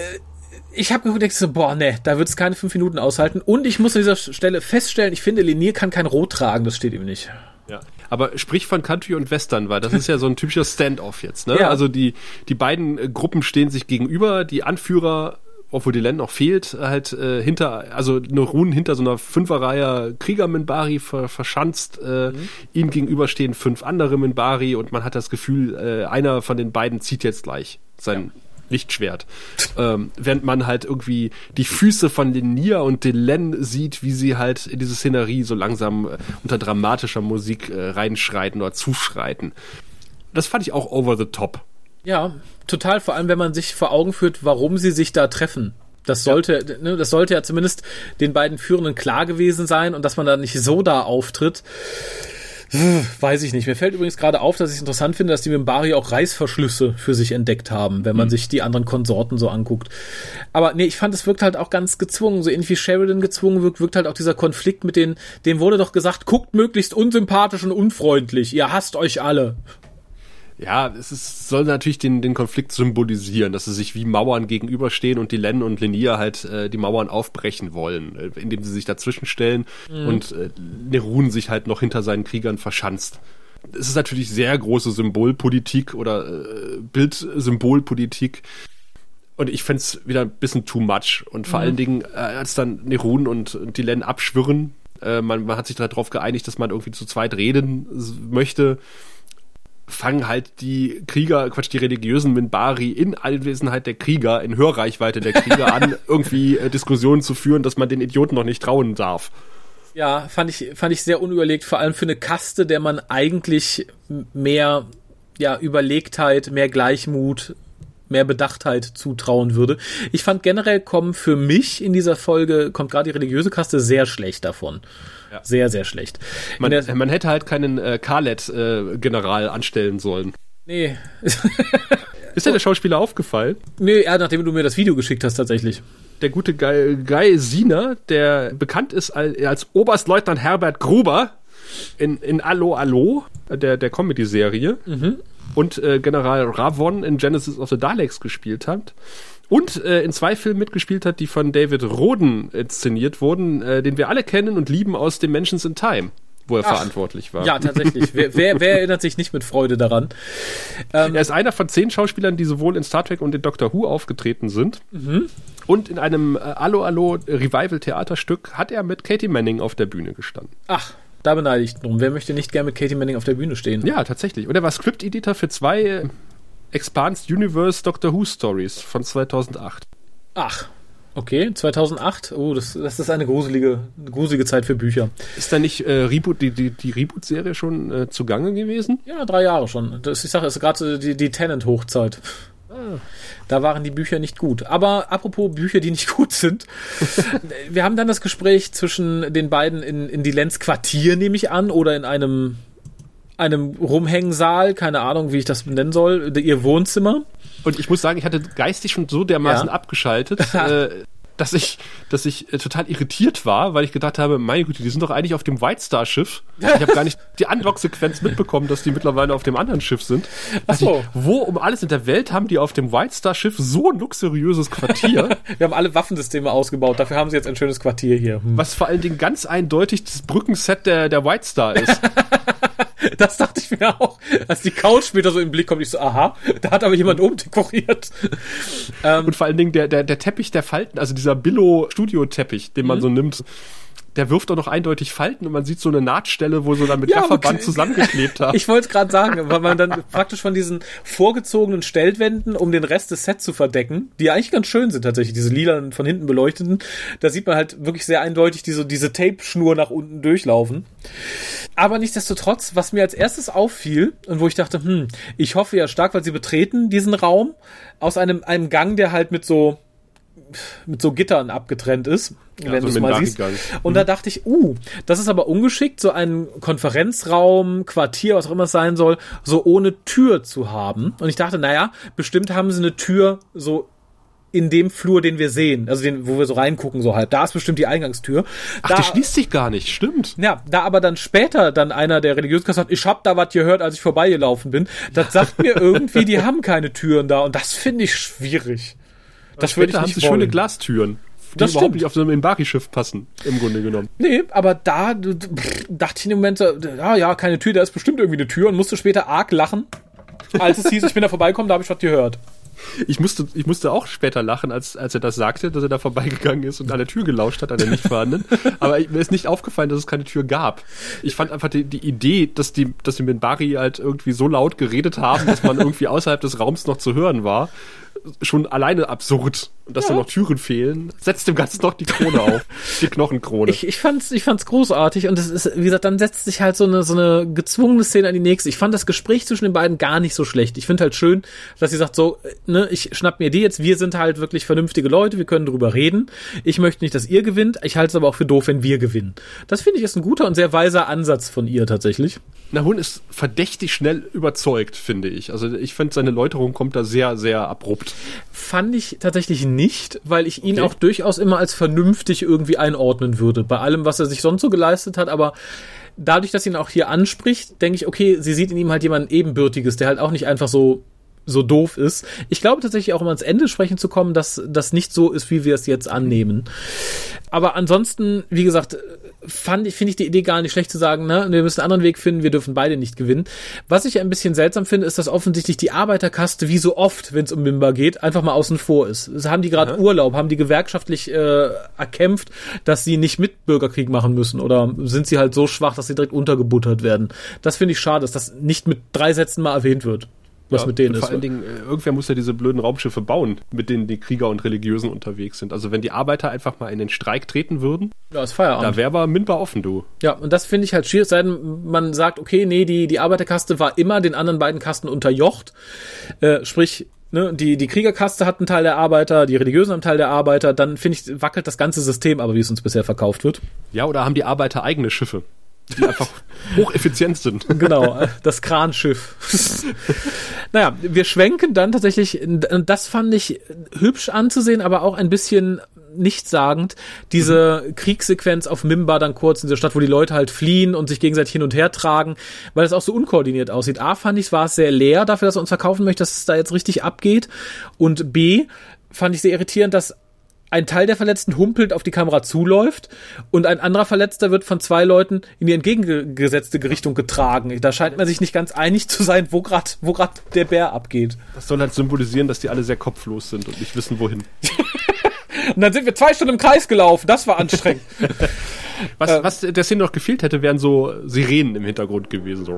Speaker 4: Ich habe gedacht, so, boah, ne, da wird es keine fünf Minuten aushalten. Und ich muss an dieser Stelle feststellen, ich finde, Linier kann kein Rot tragen, das steht ihm nicht.
Speaker 3: Ja. Aber sprich von Country und Western, weil das ist ja so ein typischer Standoff jetzt. Ne?
Speaker 4: Ja.
Speaker 3: Also die, die beiden äh, Gruppen stehen sich gegenüber, die Anführer, obwohl die Land noch fehlt, halt äh, hinter, also nur Runen hinter so einer Fünferreihe Krieger Minbari ver, verschanzt. Äh, Ihnen gegenüber stehen fünf andere Minbari und man hat das Gefühl, äh, einer von den beiden zieht jetzt gleich sein Lichtschwert. ähm, während man halt irgendwie die Füße von Lenia und Delenn sieht, wie sie halt in diese Szenerie so langsam äh, unter dramatischer Musik äh, reinschreiten oder zuschreiten. Das fand ich auch over the top.
Speaker 4: Ja, total, vor allem wenn man sich vor Augen führt, warum sie sich da treffen. Das sollte, ja. ne, das sollte ja zumindest den beiden Führenden klar gewesen sein und dass man da nicht so da auftritt. Weiß ich nicht. Mir fällt übrigens gerade auf, dass ich es interessant finde, dass die Mimbari auch Reißverschlüsse für sich entdeckt haben, wenn man mhm. sich die anderen Konsorten so anguckt. Aber nee, ich fand, es wirkt halt auch ganz gezwungen. So ähnlich wie Sheridan gezwungen wirkt, wirkt halt auch dieser Konflikt mit den, dem wurde doch gesagt, guckt möglichst unsympathisch und unfreundlich. Ihr hasst euch alle.
Speaker 3: Ja, es ist, soll natürlich den, den Konflikt symbolisieren, dass sie sich wie Mauern gegenüberstehen und die Len und Lenia halt äh, die Mauern aufbrechen wollen, äh, indem sie sich dazwischen stellen mhm. und äh, Nerun sich halt noch hinter seinen Kriegern verschanzt. Es ist natürlich sehr große Symbolpolitik oder äh, Bildsymbolpolitik. Und ich fände wieder ein bisschen too much. Und vor mhm. allen Dingen, äh, als dann Nerun und, und die Len abschwirren, äh, man, man hat sich darauf geeinigt, dass man irgendwie zu zweit reden möchte fangen halt die Krieger, Quatsch, die religiösen Minbari in Anwesenheit der Krieger, in Hörreichweite der Krieger an, irgendwie äh, Diskussionen zu führen, dass man den Idioten noch nicht trauen darf.
Speaker 4: Ja, fand ich, fand ich sehr unüberlegt, vor allem für eine Kaste, der man eigentlich mehr, ja, Überlegtheit, mehr Gleichmut, mehr Bedachtheit zutrauen würde. Ich fand generell kommen für mich in dieser Folge, kommt gerade die religiöse Kaste sehr schlecht davon. Ja. Sehr, sehr schlecht.
Speaker 3: Man, der, man hätte halt keinen äh, Khaled-General äh, anstellen sollen.
Speaker 4: Nee.
Speaker 3: Ist dir der Schauspieler aufgefallen?
Speaker 4: Nee, ja, nachdem du mir das Video geschickt hast, tatsächlich.
Speaker 3: Der gute Guy, Guy Siener, der bekannt ist als, als Oberstleutnant Herbert Gruber in, in Allo Allo, der, der Comedy-Serie. Mhm. Und äh, General Ravon in Genesis of the Daleks gespielt hat. Und äh, in zwei Filmen mitgespielt hat, die von David Roden inszeniert wurden, äh, den wir alle kennen und lieben aus Dimensions in Time wo er Ach, verantwortlich war.
Speaker 4: Ja, tatsächlich. wer, wer, wer, erinnert sich nicht mit Freude daran?
Speaker 3: Ähm, er ist einer von zehn Schauspielern, die sowohl in Star Trek und in Doctor Who aufgetreten sind. Mhm. Und in einem äh, Allo Allo Revival Theaterstück hat er mit Katie Manning auf der Bühne gestanden.
Speaker 4: Ach, da beneide ich drum. Wer möchte nicht gerne mit Katie Manning auf der Bühne stehen?
Speaker 3: Ja, tatsächlich. Und er war Script-Editor für zwei äh, Expanded Universe Doctor Who Stories von 2008.
Speaker 4: Ach, okay, 2008. Oh, das, das ist eine gruselige, gruselige Zeit für Bücher.
Speaker 3: Ist da nicht äh, Reboot, die, die, die Reboot-Serie schon äh, zugange gewesen?
Speaker 4: Ja, drei Jahre schon. Das, ich sage, es ist gerade die, die Tenant-Hochzeit. Ah. Da waren die Bücher nicht gut. Aber apropos Bücher, die nicht gut sind. wir haben dann das Gespräch zwischen den beiden in, in die Lenz Quartier, nehme ich an, oder in einem einem Rumhängensaal, keine Ahnung, wie ich das nennen soll, ihr Wohnzimmer.
Speaker 3: Und ich muss sagen, ich hatte geistig schon so dermaßen ja. abgeschaltet, äh, dass ich, dass ich äh, total irritiert war, weil ich gedacht habe, meine Güte, die sind doch eigentlich auf dem White Star Schiff. Ich habe gar nicht die Unlock-Sequenz mitbekommen, dass die mittlerweile auf dem anderen Schiff sind. Also, wo um alles in der Welt haben die auf dem White Star Schiff so ein luxuriöses Quartier?
Speaker 4: Wir haben alle Waffensysteme ausgebaut, dafür haben sie jetzt ein schönes Quartier hier.
Speaker 3: Hm. Was vor allen Dingen ganz eindeutig das Brückenset der, der White Star ist.
Speaker 4: Das dachte ich mir auch. Als die Couch später so im Blick kommt, ich so, aha, da hat aber jemand oben dekoriert.
Speaker 3: Ähm, Und vor allen Dingen der, der, der Teppich der Falten, also dieser Billo-Studio-Teppich, den man mhm. so nimmt, der wirft auch noch eindeutig Falten und man sieht so eine Nahtstelle, wo so dann mit ja, Gafferband zusammengeklebt hat.
Speaker 4: Ich wollte es gerade sagen, weil man dann praktisch von diesen vorgezogenen Stellwänden, um den Rest des Sets zu verdecken, die eigentlich ganz schön sind tatsächlich, diese lila von hinten beleuchteten, da sieht man halt wirklich sehr eindeutig diese, diese Tape-Schnur nach unten durchlaufen. Aber nichtsdestotrotz, was mir als erstes auffiel und wo ich dachte, hm, ich hoffe ja stark, weil sie betreten diesen Raum aus einem, einem Gang, der halt mit so mit so Gittern abgetrennt ist, ja, wenn so du es mal siehst. Und mhm. da dachte ich, uh, das ist aber ungeschickt, so einen Konferenzraum, Quartier, was auch immer es sein soll, so ohne Tür zu haben. Und ich dachte, naja, bestimmt haben sie eine Tür so in dem Flur, den wir sehen, also den, wo wir so reingucken, so halb. Da ist bestimmt die Eingangstür.
Speaker 3: Ach, die schließt sich gar nicht, stimmt.
Speaker 4: Ja, da aber dann später dann einer der religiösen sagt, ich hab da was gehört, als ich vorbeigelaufen bin. Das sagt mir irgendwie, die haben keine Türen da und das finde ich schwierig.
Speaker 3: Das würde ich nicht haben sie schöne Glastüren. Die das überhaupt stimmt. nicht auf so einem Imbari-Schiff passen, im Grunde genommen.
Speaker 4: Nee, aber da pff, dachte ich im Moment, ja, ja, keine Tür, da ist bestimmt irgendwie eine Tür und musste später arg lachen, als es hieß, ich bin da vorbeikommen, da habe ich was gehört.
Speaker 3: Ich musste, ich musste auch später lachen, als, als er das sagte, dass er da vorbeigegangen ist und an der Tür gelauscht hat, an der nicht vorhandenen. Aber mir ist nicht aufgefallen, dass es keine Tür gab. Ich fand einfach die, die Idee, dass die, dass die mit Bari halt irgendwie so laut geredet haben, dass man irgendwie außerhalb des Raums noch zu hören war, schon alleine absurd. Und dass ja. da noch Türen fehlen, setzt dem Ganzen noch die Krone auf. Die Knochenkrone.
Speaker 4: Ich, ich fand's, ich fand's großartig und es ist, wie gesagt, dann setzt sich halt so eine, so eine gezwungene Szene an die nächste. Ich fand das Gespräch zwischen den beiden gar nicht so schlecht. Ich finde halt schön, dass sie sagt so, ne, ich schnapp mir die jetzt, wir sind halt wirklich vernünftige Leute, wir können drüber reden. Ich möchte nicht, dass ihr gewinnt. Ich halte es aber auch für doof, wenn wir gewinnen. Das finde ich ist ein guter und sehr weiser Ansatz von ihr tatsächlich.
Speaker 3: Nahun ist verdächtig schnell überzeugt, finde ich. Also ich finde, seine Läuterung kommt da sehr, sehr abrupt.
Speaker 4: Fand ich tatsächlich nicht, weil ich ihn okay. auch durchaus immer als vernünftig irgendwie einordnen würde. Bei allem, was er sich sonst so geleistet hat, aber dadurch, dass ihn auch hier anspricht, denke ich, okay, sie sieht in ihm halt jemanden ebenbürtiges, der halt auch nicht einfach so so doof ist. Ich glaube tatsächlich auch, um ans Ende sprechen zu kommen, dass das nicht so ist, wie wir es jetzt annehmen. Aber ansonsten, wie gesagt, fand ich, finde ich die Idee gar nicht schlecht zu sagen, ne, wir müssen einen anderen Weg finden, wir dürfen beide nicht gewinnen. Was ich ein bisschen seltsam finde, ist, dass offensichtlich die Arbeiterkaste, wie so oft, wenn es um Mimba geht, einfach mal außen vor ist. Das haben die gerade ja. Urlaub, haben die gewerkschaftlich äh, erkämpft, dass sie nicht mit Bürgerkrieg machen müssen oder sind sie halt so schwach, dass sie direkt untergebuttert werden. Das finde ich schade, dass das nicht mit drei Sätzen mal erwähnt wird was ja, mit denen
Speaker 3: ist. Vor allen Dingen, äh, irgendwer muss ja diese blöden Raumschiffe bauen, mit denen die Krieger und Religiösen unterwegs sind. Also wenn die Arbeiter einfach mal in den Streik treten würden,
Speaker 4: ja, ist Feierabend.
Speaker 3: da wäre aber mindbar offen, du.
Speaker 4: Ja, und das finde ich halt schwierig, seitdem man sagt, okay, nee, die, die Arbeiterkaste war immer den anderen beiden Kasten unterjocht. Äh, sprich, Ne, die, die Kriegerkaste hat einen Teil der Arbeiter, die Religiösen haben einen Teil der Arbeiter, dann finde ich, wackelt das ganze System aber, wie es uns bisher verkauft wird.
Speaker 3: Ja, oder haben die Arbeiter eigene Schiffe? Die einfach hocheffizient sind.
Speaker 4: Genau, das Kranschiff. naja, wir schwenken dann tatsächlich, das fand ich hübsch anzusehen, aber auch ein bisschen nichtssagend, diese mhm. Kriegssequenz auf Mimba dann kurz in der Stadt, wo die Leute halt fliehen und sich gegenseitig hin und her tragen, weil es auch so unkoordiniert aussieht. A, fand ich, war es sehr leer dafür, dass er uns verkaufen möchte, dass es da jetzt richtig abgeht. Und B, fand ich sehr irritierend, dass ein Teil der Verletzten humpelt auf die Kamera zuläuft und ein anderer Verletzter wird von zwei Leuten in die entgegengesetzte Richtung getragen. Da scheint man sich nicht ganz einig zu sein, wo gerade wo grad der Bär abgeht.
Speaker 3: Das soll halt symbolisieren, dass die alle sehr kopflos sind und nicht wissen, wohin.
Speaker 4: und dann sind wir zwei Stunden im Kreis gelaufen. Das war anstrengend.
Speaker 3: was, äh, was der Szene noch gefehlt hätte, wären so Sirenen im Hintergrund gewesen. So.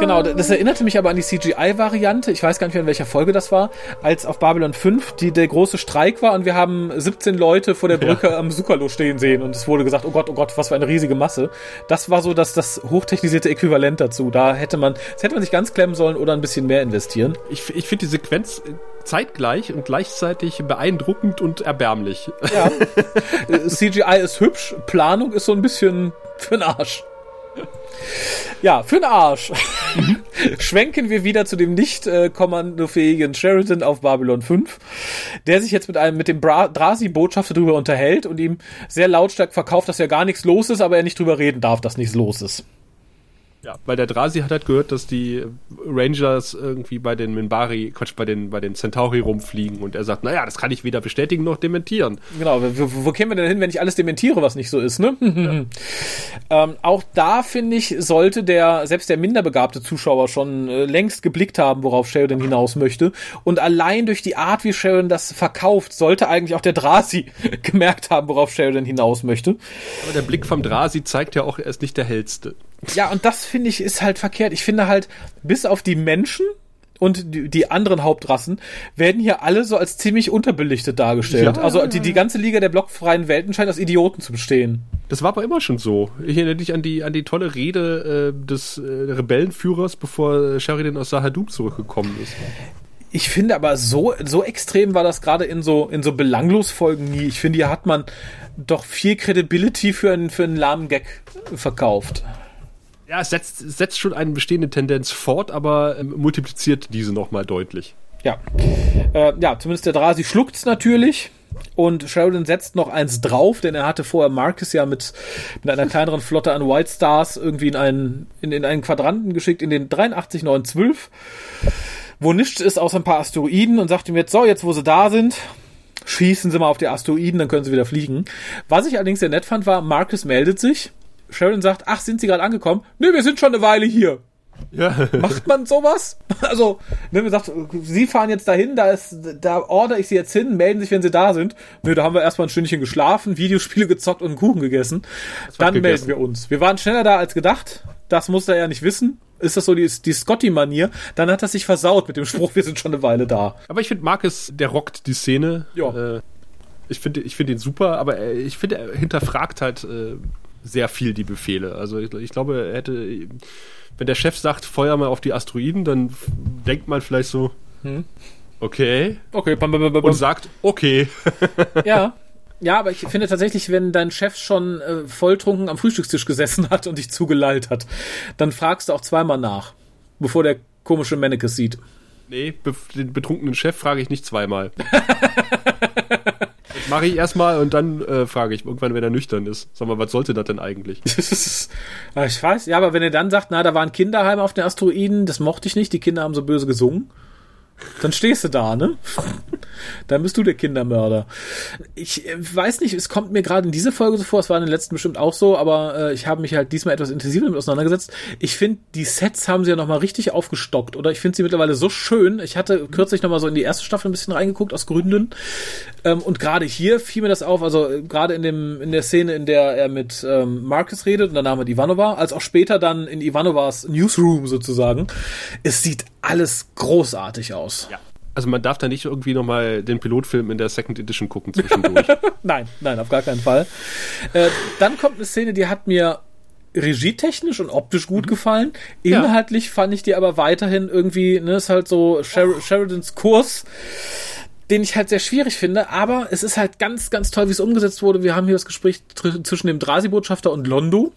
Speaker 4: Genau, das erinnerte mich aber an die CGI-Variante. Ich weiß gar nicht mehr, in welcher Folge das war, als auf Babylon 5 die, der große Streik war und wir haben 17 Leute vor der Brücke ja. am Sukalo stehen sehen und es wurde gesagt, oh Gott, oh Gott, was für eine riesige Masse. Das war so das, das hochtechnisierte Äquivalent dazu. Da hätte man, das hätte man sich ganz klemmen sollen oder ein bisschen mehr investieren.
Speaker 3: Ich, ich finde die Sequenz zeitgleich und gleichzeitig beeindruckend und erbärmlich.
Speaker 4: Ja. CGI ist hübsch, Planung ist so ein bisschen für den Arsch. Ja, für den Arsch. Schwenken wir wieder zu dem nicht äh, kommandofähigen Sheridan auf Babylon 5, der sich jetzt mit einem mit dem Drasi-Botschafter drüber unterhält und ihm sehr lautstark verkauft, dass ja gar nichts los ist, aber er nicht drüber reden darf, dass nichts los ist.
Speaker 3: Ja, weil der Drasi hat halt gehört, dass die Rangers irgendwie bei den Minbari, Quatsch, bei den, bei den Centauri rumfliegen und er sagt, naja, das kann ich weder bestätigen noch dementieren.
Speaker 4: Genau, wo, wo kämen wir denn hin, wenn ich alles dementiere, was nicht so ist, ne? Ja. ähm, auch da, finde ich, sollte der, selbst der minderbegabte Zuschauer schon äh, längst geblickt haben, worauf Sheridan hinaus möchte. Und allein durch die Art, wie Sheridan das verkauft, sollte eigentlich auch der Drasi gemerkt haben, worauf Sheridan hinaus möchte.
Speaker 3: Aber der Blick vom Drasi zeigt ja auch, er ist nicht der hellste.
Speaker 4: Ja, und das finde ich ist halt verkehrt. Ich finde halt, bis auf die Menschen und die, die anderen Hauptrassen werden hier alle so als ziemlich unterbelichtet dargestellt. Ja, also die, die ganze Liga der blockfreien Welten scheint aus Idioten zu bestehen.
Speaker 3: Das war aber immer schon so. Ich erinnere dich an die, an die tolle Rede äh, des äh, Rebellenführers, bevor Sheridan aus Sahadum zurückgekommen ist.
Speaker 4: Ich finde aber so, so extrem war das gerade in so, in so Belanglosfolgen nie. Ich finde, hier hat man doch viel Credibility für einen, für einen lahmen Gag verkauft
Speaker 3: ja, es setzt, setzt schon eine bestehende Tendenz fort, aber ähm, multipliziert diese nochmal deutlich.
Speaker 4: Ja. Äh, ja, zumindest der Drasi schluckt's natürlich. Und Sheridan setzt noch eins drauf, denn er hatte vorher Marcus ja mit, mit einer kleineren Flotte an White Stars irgendwie in einen, in, in einen Quadranten geschickt, in den 83912, wo nichts ist außer ein paar Asteroiden und sagt ihm jetzt, so, jetzt wo sie da sind, schießen sie mal auf die Asteroiden, dann können sie wieder fliegen. Was ich allerdings sehr nett fand, war, Marcus meldet sich Sharon sagt, ach, sind Sie gerade angekommen? Nö, wir sind schon eine Weile hier. Ja. Macht man sowas? Also, ne, man sagt, Sie fahren jetzt dahin, da ist, da order ich Sie jetzt hin, melden sich, wenn Sie da sind. Nö, da haben wir erstmal ein Stündchen geschlafen, Videospiele gezockt und einen Kuchen gegessen. Dann gegessen. melden wir uns. Wir waren schneller da als gedacht. Das muss er ja nicht wissen. ist das so die, die Scotty-Manier, dann hat er sich versaut mit dem Spruch, wir sind schon eine Weile da.
Speaker 3: Aber ich finde, Marcus, der rockt die Szene.
Speaker 4: Ja.
Speaker 3: Äh, ich finde ich find ihn super, aber äh, ich finde, er hinterfragt halt äh, sehr viel die Befehle. Also ich, ich glaube, er hätte, wenn der Chef sagt, feuer mal auf die Asteroiden, dann denkt man vielleicht so, okay,
Speaker 4: Okay, bam, bam, bam, bam.
Speaker 3: und sagt, okay.
Speaker 4: Ja. Ja, aber ich finde tatsächlich, wenn dein Chef schon äh, volltrunken am Frühstückstisch gesessen hat und dich zugelallt hat, dann fragst du auch zweimal nach, bevor der komische Mannekes sieht.
Speaker 3: Nee, den betrunkenen Chef frage ich nicht zweimal. mache ich erstmal und dann äh, frage ich irgendwann, wenn er nüchtern ist. Sag mal, was sollte das denn eigentlich?
Speaker 4: Ja, ich weiß, ja, aber wenn er dann sagt, na, da war ein Kinderheim auf den Asteroiden, das mochte ich nicht, die Kinder haben so böse gesungen, dann stehst du da, ne? Dann bist du der Kindermörder. Ich äh, weiß nicht, es kommt mir gerade in dieser Folge so vor, es war in den letzten bestimmt auch so, aber äh, ich habe mich halt diesmal etwas intensiver damit auseinandergesetzt. Ich finde, die Sets haben sie ja nochmal richtig aufgestockt, oder? Ich finde sie mittlerweile so schön. Ich hatte kürzlich nochmal so in die erste Staffel ein bisschen reingeguckt, aus Gründen. Ähm, und gerade hier fiel mir das auf, also äh, gerade in dem in der Szene, in der er mit ähm, Marcus redet und der Name Ivanova, als auch später dann in Ivanovas Newsroom sozusagen, es sieht alles großartig aus.
Speaker 3: Ja. Also man darf da nicht irgendwie nochmal den Pilotfilm in der Second Edition gucken zwischendurch.
Speaker 4: Nein, nein, auf gar keinen Fall. Äh, dann kommt eine Szene, die hat mir regietechnisch und optisch gut gefallen.
Speaker 3: Ja.
Speaker 4: Inhaltlich fand ich die aber weiterhin irgendwie, ne, ist halt so Sher Sheridans Kurs, den ich halt sehr schwierig finde, aber es ist halt ganz, ganz toll, wie es umgesetzt wurde. Wir haben hier das Gespräch zwischen dem Drasi-Botschafter und Londo.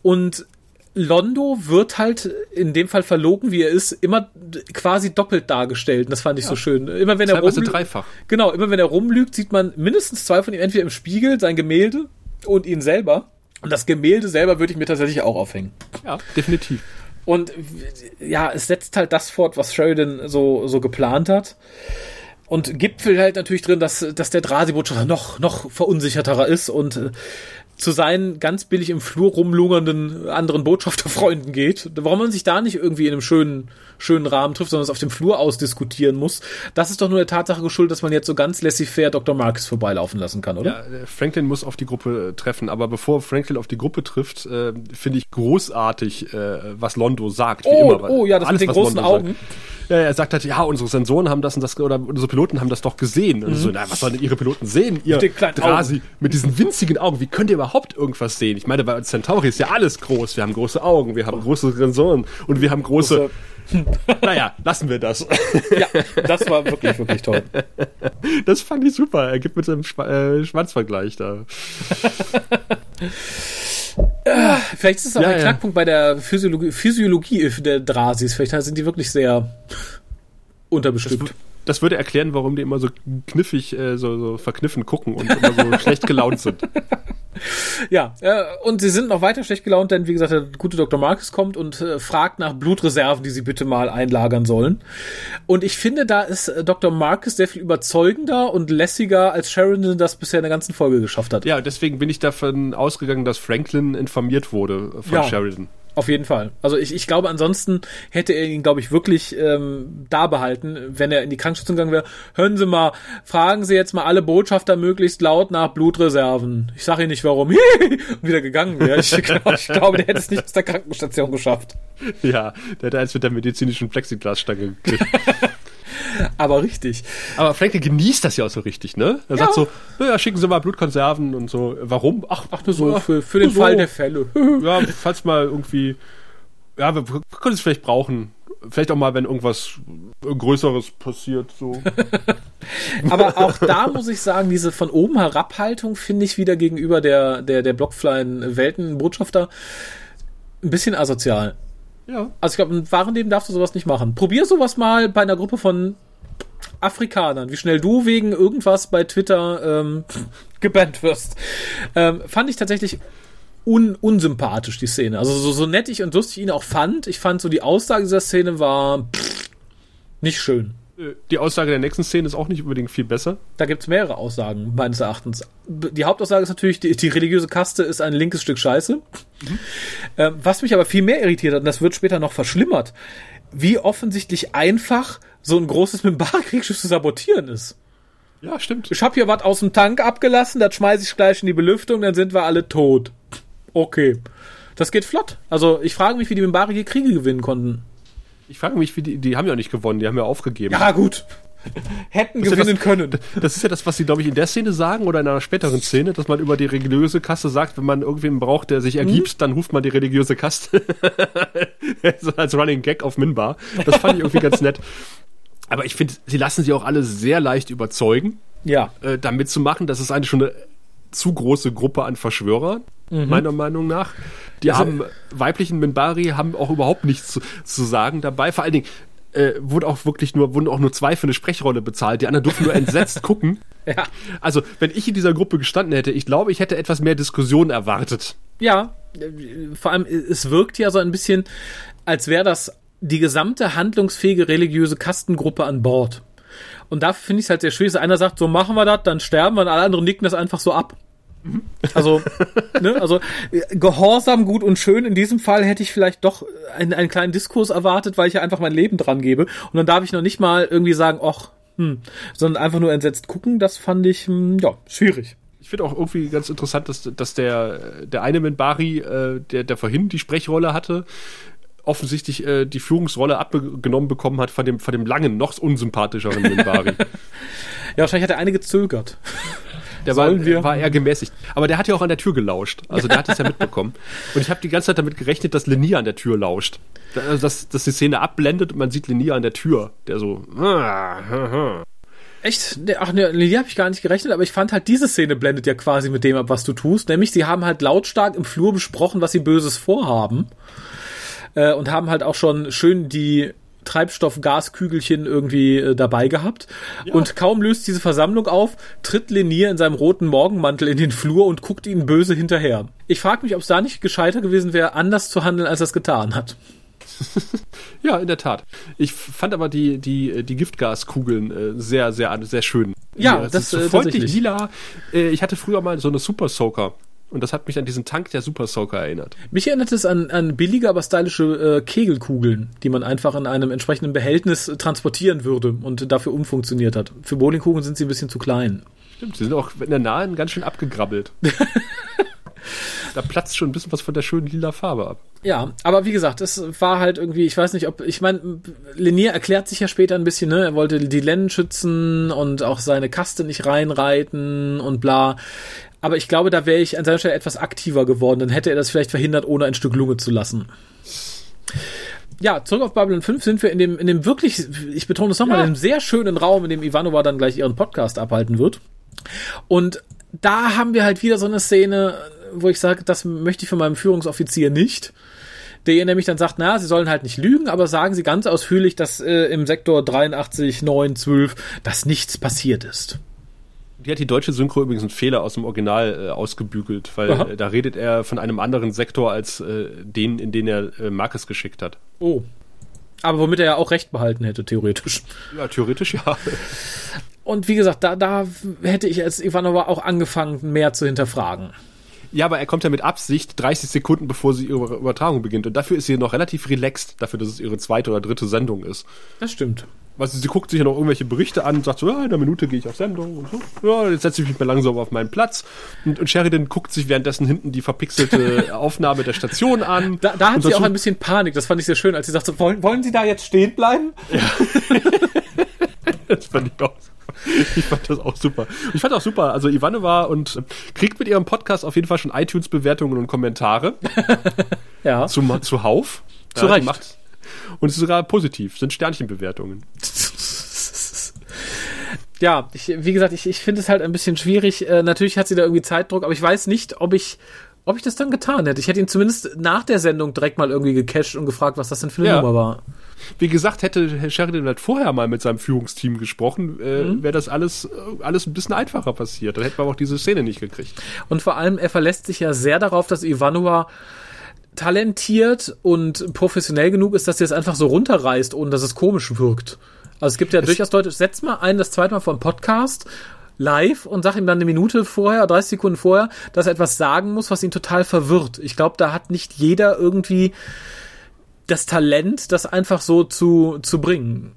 Speaker 4: Und Londo wird halt in dem Fall verlogen, wie er ist, immer quasi doppelt dargestellt. Und das fand ich so schön. Immer wenn er
Speaker 3: Teilweise
Speaker 4: rumlü-
Speaker 3: dreifach.
Speaker 4: Genau, immer wenn er rumlügt, sieht man mindestens zwei von ihm entweder im Spiegel, sein Gemälde und ihn selber. Und das Gemälde selber würde ich mir tatsächlich auch aufhängen.
Speaker 3: Ja, definitiv.
Speaker 4: Und ja, es setzt halt das fort, was Sheridan so, so geplant hat. Und gipfelt halt natürlich drin, dass, dass der Drasi-Botschafter noch, noch verunsicherterer ist und äh, zu seinen ganz billig im Flur rumlungernden anderen Botschafterfreunden geht. Warum man sich da nicht irgendwie in einem schönen, schönen Rahmen trifft, sondern es auf dem Flur ausdiskutieren muss, das ist doch nur der Tatsache geschuldet, dass man jetzt so ganz laissez-faire Dr. Marcus vorbeilaufen lassen kann, oder?
Speaker 3: Ja, äh, Franklin muss auf die Gruppe äh, treffen, aber bevor Franklin auf die Gruppe trifft, äh, finde ich großartig, äh, was Londo sagt. Wie
Speaker 4: Oh,
Speaker 3: immer.
Speaker 4: oh, ja, das mit den großen
Speaker 3: Londo
Speaker 4: Augen.
Speaker 3: Sagt. Ja, er sagt halt, ja, unsere Sensoren haben das und das, oder unsere Piloten haben das doch gesehen. Und so, na, was sollen denn ihre Piloten sehen? Ihr
Speaker 4: Mhm. kleinen
Speaker 3: Drasi, mit diesen winzigen Augen. Wie könnt ihr überhaupt irgendwas sehen? Ich meine, bei Centauri ist ja alles groß. Wir haben große Augen, wir haben große Sensoren und wir haben große, naja, lassen wir das.
Speaker 4: Ja, das war wirklich, wirklich toll.
Speaker 3: Das fand ich super. Er gibt mit seinem Schwa äh, Schwanzvergleich da.
Speaker 4: Vielleicht ist es auch
Speaker 3: Ja,
Speaker 4: ein
Speaker 3: ja.
Speaker 4: Knackpunkt bei der Physiologie, Physiologie der Drasis. Vielleicht sind die wirklich sehr unterbestückt.
Speaker 3: Das würde erklären, warum die immer so kniffig, äh, so, so verkniffen gucken und immer so schlecht gelaunt sind.
Speaker 4: Ja, äh, und sie sind noch weiter schlecht gelaunt, denn wie gesagt, der gute Dr. Marcus kommt und äh, fragt nach Blutreserven, die sie bitte mal einlagern sollen. Und ich finde, da ist äh, Dr. Marcus sehr viel überzeugender und lässiger, als Sheridan das bisher in der ganzen Folge geschafft hat.
Speaker 3: Ja, deswegen bin ich davon ausgegangen, dass Franklin informiert wurde von
Speaker 4: Ja.
Speaker 3: Sheridan.
Speaker 4: Auf jeden Fall. Also ich, ich glaube, ansonsten hätte er ihn, glaube ich, wirklich ähm, da behalten, wenn er in die Krankenstation gegangen wäre. Hören Sie mal, fragen Sie jetzt mal alle Botschafter möglichst laut nach Blutreserven. Ich sage Ihnen nicht warum. Und wieder gegangen wäre. Ich, glaub, ich glaube, der hätte es nicht aus der Krankenstation geschafft.
Speaker 3: Ja, der hat eins mit der medizinischen Plexiglasstange gekriegt.
Speaker 4: Aber richtig.
Speaker 3: Aber Franklin genießt das ja auch so richtig, ne? Er sagt so, naja, schicken Sie mal Blutkonserven und so. Warum? Ach,
Speaker 4: Ach, nur so
Speaker 3: ach,
Speaker 4: für, für den
Speaker 3: so.
Speaker 4: Fall der Fälle.
Speaker 3: Ja, falls mal irgendwie, ja, wir, wir können es vielleicht brauchen. Vielleicht auch mal, wenn irgendwas Größeres passiert, so.
Speaker 4: Aber auch da muss ich sagen, diese von oben herabhaltung finde ich wieder gegenüber der, der, der blockfreien Weltenbotschafter ein bisschen asozial.
Speaker 3: Ja.
Speaker 4: Also ich glaube, im wahren Leben darfst du sowas nicht machen. Probier sowas mal bei einer Gruppe von Afrikanern, wie schnell du wegen irgendwas bei Twitter ähm, gebannt wirst. Ähm, fand ich tatsächlich un unsympathisch, die Szene. Also so, so nett ich und lustig ihn auch fand, ich fand so die Aussage dieser Szene war pff, nicht schön.
Speaker 3: Die Aussage der nächsten Szene ist auch nicht unbedingt viel besser.
Speaker 4: Da gibt's mehrere Aussagen, meines Erachtens. Die Hauptaussage ist natürlich, die, die religiöse Kaste ist ein linkes Stück Scheiße. Ähm, was mich aber viel mehr irritiert hat, und das wird später noch verschlimmert, wie offensichtlich einfach so ein großes Mimbar-Kriegsschiff zu sabotieren ist.
Speaker 3: Ja, stimmt.
Speaker 4: Ich hab hier was aus dem Tank abgelassen, das schmeiß ich gleich in die Belüftung, dann sind wir alle tot. Okay. Das geht flott. Also ich frage mich, wie die Mimbari hier Kriege gewinnen konnten.
Speaker 3: Ich frage mich, wie die, die haben ja nicht gewonnen, die haben ja aufgegeben.
Speaker 4: Ja, gut. Hätten
Speaker 3: ist ja
Speaker 4: gewinnen
Speaker 3: das,
Speaker 4: können.
Speaker 3: Das ist ja das, was sie, glaube ich, in der Szene sagen oder in einer späteren Szene, dass man über die religiöse Kaste sagt, wenn man irgendwen braucht, der sich ergibt, dann ruft man die religiöse Kaste. so als Running Gag auf Minbar. Das fand ich irgendwie ganz nett. Aber ich finde, sie lassen sich auch alle sehr leicht überzeugen,
Speaker 4: Ja.
Speaker 3: äh, damit zu machen. Das ist eigentlich schon eine zu große Gruppe an Verschwörern, meiner Meinung nach. Die
Speaker 4: Also-
Speaker 3: haben weiblichen Minbari haben auch überhaupt nichts zu, zu sagen dabei. Vor allen Dingen äh, wurde auch wirklich nur, wurden auch nur zwei für eine Sprechrolle bezahlt. Die anderen durften nur entsetzt gucken.
Speaker 4: Ja.
Speaker 3: Also, wenn ich in dieser Gruppe gestanden hätte, ich glaube, ich hätte etwas mehr Diskussion erwartet.
Speaker 4: Ja, vor allem, es wirkt ja so ein bisschen, als wäre das die gesamte handlungsfähige religiöse Kastengruppe an Bord. Und dafür finde ich es halt sehr schwierig. Einer sagt, so machen wir das, dann sterben wir, und alle anderen nicken das einfach so ab. Also, ne, also Gehorsam gut und schön. In diesem Fall hätte ich vielleicht doch einen, einen kleinen Diskurs erwartet, weil ich ja einfach mein Leben dran gebe. Und dann darf ich noch nicht mal irgendwie sagen, ach, hm, sondern einfach nur entsetzt gucken. Das fand ich, hm, ja, schwierig.
Speaker 3: Ich finde auch irgendwie ganz interessant, dass, dass der, der eine Minbari, äh, der, der vorhin die Sprechrolle hatte, offensichtlich äh, die Führungsrolle abgenommen bekommen hat von dem, von dem langen, noch unsympathischeren Minbari.
Speaker 4: Ja, wahrscheinlich hat der eine gezögert.
Speaker 3: Der
Speaker 4: Sollen
Speaker 3: war,
Speaker 4: wir?
Speaker 3: war eher gemäßigt. Aber der hat ja auch an der Tür gelauscht. Also der hat es ja mitbekommen. Und ich habe die ganze Zeit damit gerechnet, dass Lenia an der Tür lauscht. Also dass, dass die Szene abblendet und man sieht Lenia an der Tür. Der so. "Ah,
Speaker 4: Echt? Ach ne, die habe ich gar nicht gerechnet, aber ich fand halt, diese Szene blendet ja quasi mit dem ab, was du tust. Nämlich, sie haben halt lautstark im Flur besprochen, was sie Böses vorhaben. Äh, und haben halt auch schon schön die Treibstoff-Gaskügelchen irgendwie äh, dabei gehabt. Und kaum löst diese Versammlung auf, tritt Lenier in seinem roten Morgenmantel in den Flur und guckt ihnen böse hinterher. Ich frage mich, ob es da nicht gescheiter gewesen wäre, anders zu handeln, als er es getan hat.
Speaker 3: Ja, in der Tat. Ich fand aber die, die, die Giftgaskugeln äh, sehr, sehr, sehr schön.
Speaker 4: Ja,
Speaker 3: es
Speaker 4: das,
Speaker 3: ist so
Speaker 4: äh,
Speaker 3: freundlich
Speaker 4: tatsächlich.
Speaker 3: lila. Äh, ich hatte früher mal so eine Super Soaker. Und das hat mich an diesen Tank der Super Soaker erinnert.
Speaker 4: Mich erinnert es an, an billige, aber stylische äh, Kegelkugeln, die man einfach in einem entsprechenden Behältnis transportieren würde und dafür umfunktioniert hat. Für Bowlingkugeln sind sie ein bisschen zu klein.
Speaker 3: Stimmt, sie sind auch in der Nahen ganz schön abgegrabbelt. da platzt schon ein bisschen was von der schönen lila Farbe ab.
Speaker 4: Ja, aber wie gesagt, es war halt irgendwie, ich weiß nicht, ob, ich meine, Lenier erklärt sich ja später ein bisschen, ne, er wollte die Len schützen und auch seine Kaste nicht reinreiten und bla. Aber ich glaube, da wäre ich an seiner Stelle etwas aktiver geworden, dann hätte er das vielleicht verhindert, ohne ein Stück Lunge zu lassen. Ja, zurück auf Babylon 5 sind wir in dem, in dem wirklich, ich betone es nochmal,
Speaker 3: Ja.
Speaker 4: in dem sehr schönen Raum, in dem Ivanova dann gleich ihren Podcast abhalten wird. Und da haben wir halt wieder so eine Szene, wo ich sage, das möchte ich von meinem Führungsoffizier nicht. Der nämlich dann sagt, na, sie sollen halt nicht lügen, aber sagen sie ganz ausführlich, dass äh, im Sektor 83, 9, 12, dass nichts passiert ist.
Speaker 3: Die hat die deutsche Synchro übrigens einen Fehler aus dem Original äh, ausgebügelt, weil äh, da redet er von einem anderen Sektor als äh, den, in den er äh, Marcus geschickt hat.
Speaker 4: Oh. Aber womit er ja auch recht behalten hätte, theoretisch.
Speaker 3: Ja, theoretisch ja.
Speaker 4: Und wie gesagt, da, da hätte ich als Ivanova auch angefangen, mehr zu hinterfragen.
Speaker 3: Ja, aber er kommt ja mit Absicht 30 Sekunden, bevor sie ihre Übertragung beginnt. Und dafür ist sie noch relativ relaxed, dafür, dass es ihre zweite oder dritte Sendung ist.
Speaker 4: Das stimmt.
Speaker 3: Also sie guckt sich ja noch irgendwelche Berichte an und sagt so, ja, in einer Minute gehe ich auf Sendung und so. Ja, jetzt setze ich mich mal langsam auf meinen Platz. Und, und Sheridan guckt sich währenddessen hinten die verpixelte Aufnahme der Station an.
Speaker 4: Da, da hat
Speaker 3: und
Speaker 4: sie auch ein bisschen Panik, das fand ich sehr schön, als sie sagte, wollen, wollen Sie da jetzt stehen bleiben?
Speaker 3: Das fand ich auch Ich fand das auch super. Ich fand auch super, also Ivanova und äh, kriegt mit ihrem Podcast auf jeden Fall schon iTunes-Bewertungen und Kommentare
Speaker 4: Ja.
Speaker 3: zu, zuhauf.
Speaker 4: Zu
Speaker 3: die
Speaker 4: Recht.
Speaker 3: macht- Und es ist sogar positiv, sind Sternchenbewertungen.
Speaker 4: Ja, ich, wie gesagt, ich, ich finde es halt ein bisschen schwierig. Äh, natürlich hat sie da irgendwie Zeitdruck, aber ich weiß nicht, ob ich, ob ich das dann getan hätte. Ich hätte ihn zumindest nach der Sendung direkt mal irgendwie gecached und gefragt, was das denn für eine
Speaker 3: Ja.
Speaker 4: Nummer war.
Speaker 3: Wie gesagt, hätte Herr Sheridan halt vorher mal mit seinem Führungsteam gesprochen, äh,
Speaker 4: Mhm.
Speaker 3: wäre das alles, äh, alles ein bisschen einfacher passiert. Dann hätten wir auch diese Szene nicht gekriegt.
Speaker 4: Und vor allem, er verlässt sich ja sehr darauf, dass Ivanova talentiert und professionell genug ist, dass sie es einfach so runterreißt, ohne dass es komisch wirkt. Also es gibt ja durchaus Leute, setz mal ein, das zweite Mal vor einem Podcast live und sag ihm dann eine Minute vorher, 30 Sekunden vorher, dass er etwas sagen muss, was ihn total verwirrt. Ich glaube, da hat nicht jeder irgendwie das Talent, das einfach so zu, zu bringen.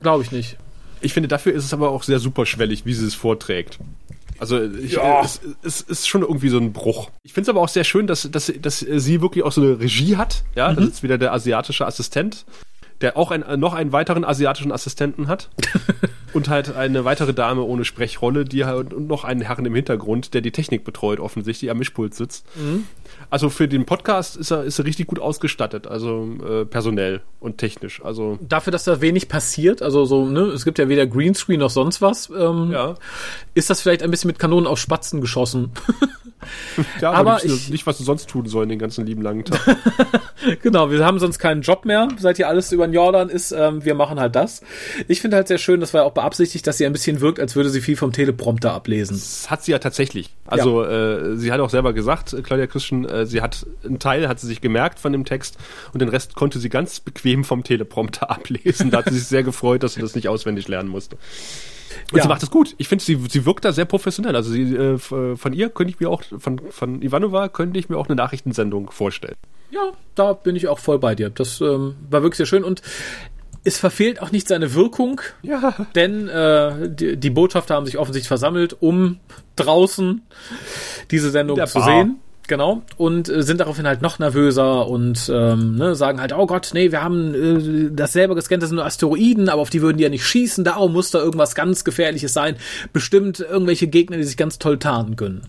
Speaker 4: Glaube ich nicht.
Speaker 3: Ich finde, dafür ist es aber auch sehr superschwellig, wie sie es vorträgt. Also ich, ja. es, es ist schon irgendwie so ein Bruch. Ich finde es aber auch sehr schön, dass, dass, dass sie wirklich auch so eine Regie hat. Ja, mhm. das ist wieder der asiatische Assistent der auch ein, noch einen weiteren asiatischen Assistenten hat. und halt eine weitere Dame ohne Sprechrolle, die halt, und noch einen Herrn im Hintergrund, der die Technik betreut, offensichtlich am Mischpult sitzt. Mhm. Also für den Podcast ist er, ist er richtig gut ausgestattet, also äh, personell und technisch. Also
Speaker 4: Dafür, dass da wenig passiert, also so, ne, es gibt ja weder Greenscreen noch sonst was, ähm, ja. ist das vielleicht ein bisschen mit Kanonen auf Spatzen geschossen.
Speaker 3: ja, aber, aber ich, nicht, was du sonst tun sollen den ganzen lieben langen Tag.
Speaker 4: genau, wir haben sonst keinen Job mehr, seit hier alles über den Jordan ist. Ähm, wir machen halt das. Ich finde halt sehr schön, das war ja auch beabsichtigt, dass sie ein bisschen wirkt, als würde sie viel vom Teleprompter ablesen. Das
Speaker 3: hat sie ja tatsächlich. Also ja. Äh, sie hat auch selber gesagt, Claudia Christian, äh, sie hat einen Teil hat sie sich gemerkt von dem Text und den Rest konnte sie ganz bequem vom Teleprompter ablesen. Da hat sie sich sehr gefreut, dass sie das nicht auswendig lernen musste. Und ja. sie macht das gut. Ich finde, sie, sie wirkt da sehr professionell. Also sie, äh, von ihr könnte ich mir auch, von, von Ivanova könnte ich mir auch eine Nachrichtensendung vorstellen.
Speaker 4: Ja, da bin ich auch voll bei dir. Das ähm, war wirklich sehr schön und es verfehlt auch nicht seine Wirkung, ja. denn äh, die, die Botschafter haben sich offensichtlich versammelt, um draußen diese Sendung zu sehen. Genau. Und äh, sind daraufhin halt noch nervöser und ähm, ne, sagen halt, oh Gott, nee, wir haben äh, das selber gescannt, das sind nur Asteroiden, aber auf die würden die ja nicht schießen, darum muss da irgendwas ganz Gefährliches sein. Bestimmt irgendwelche Gegner, die sich ganz toll tarnen können.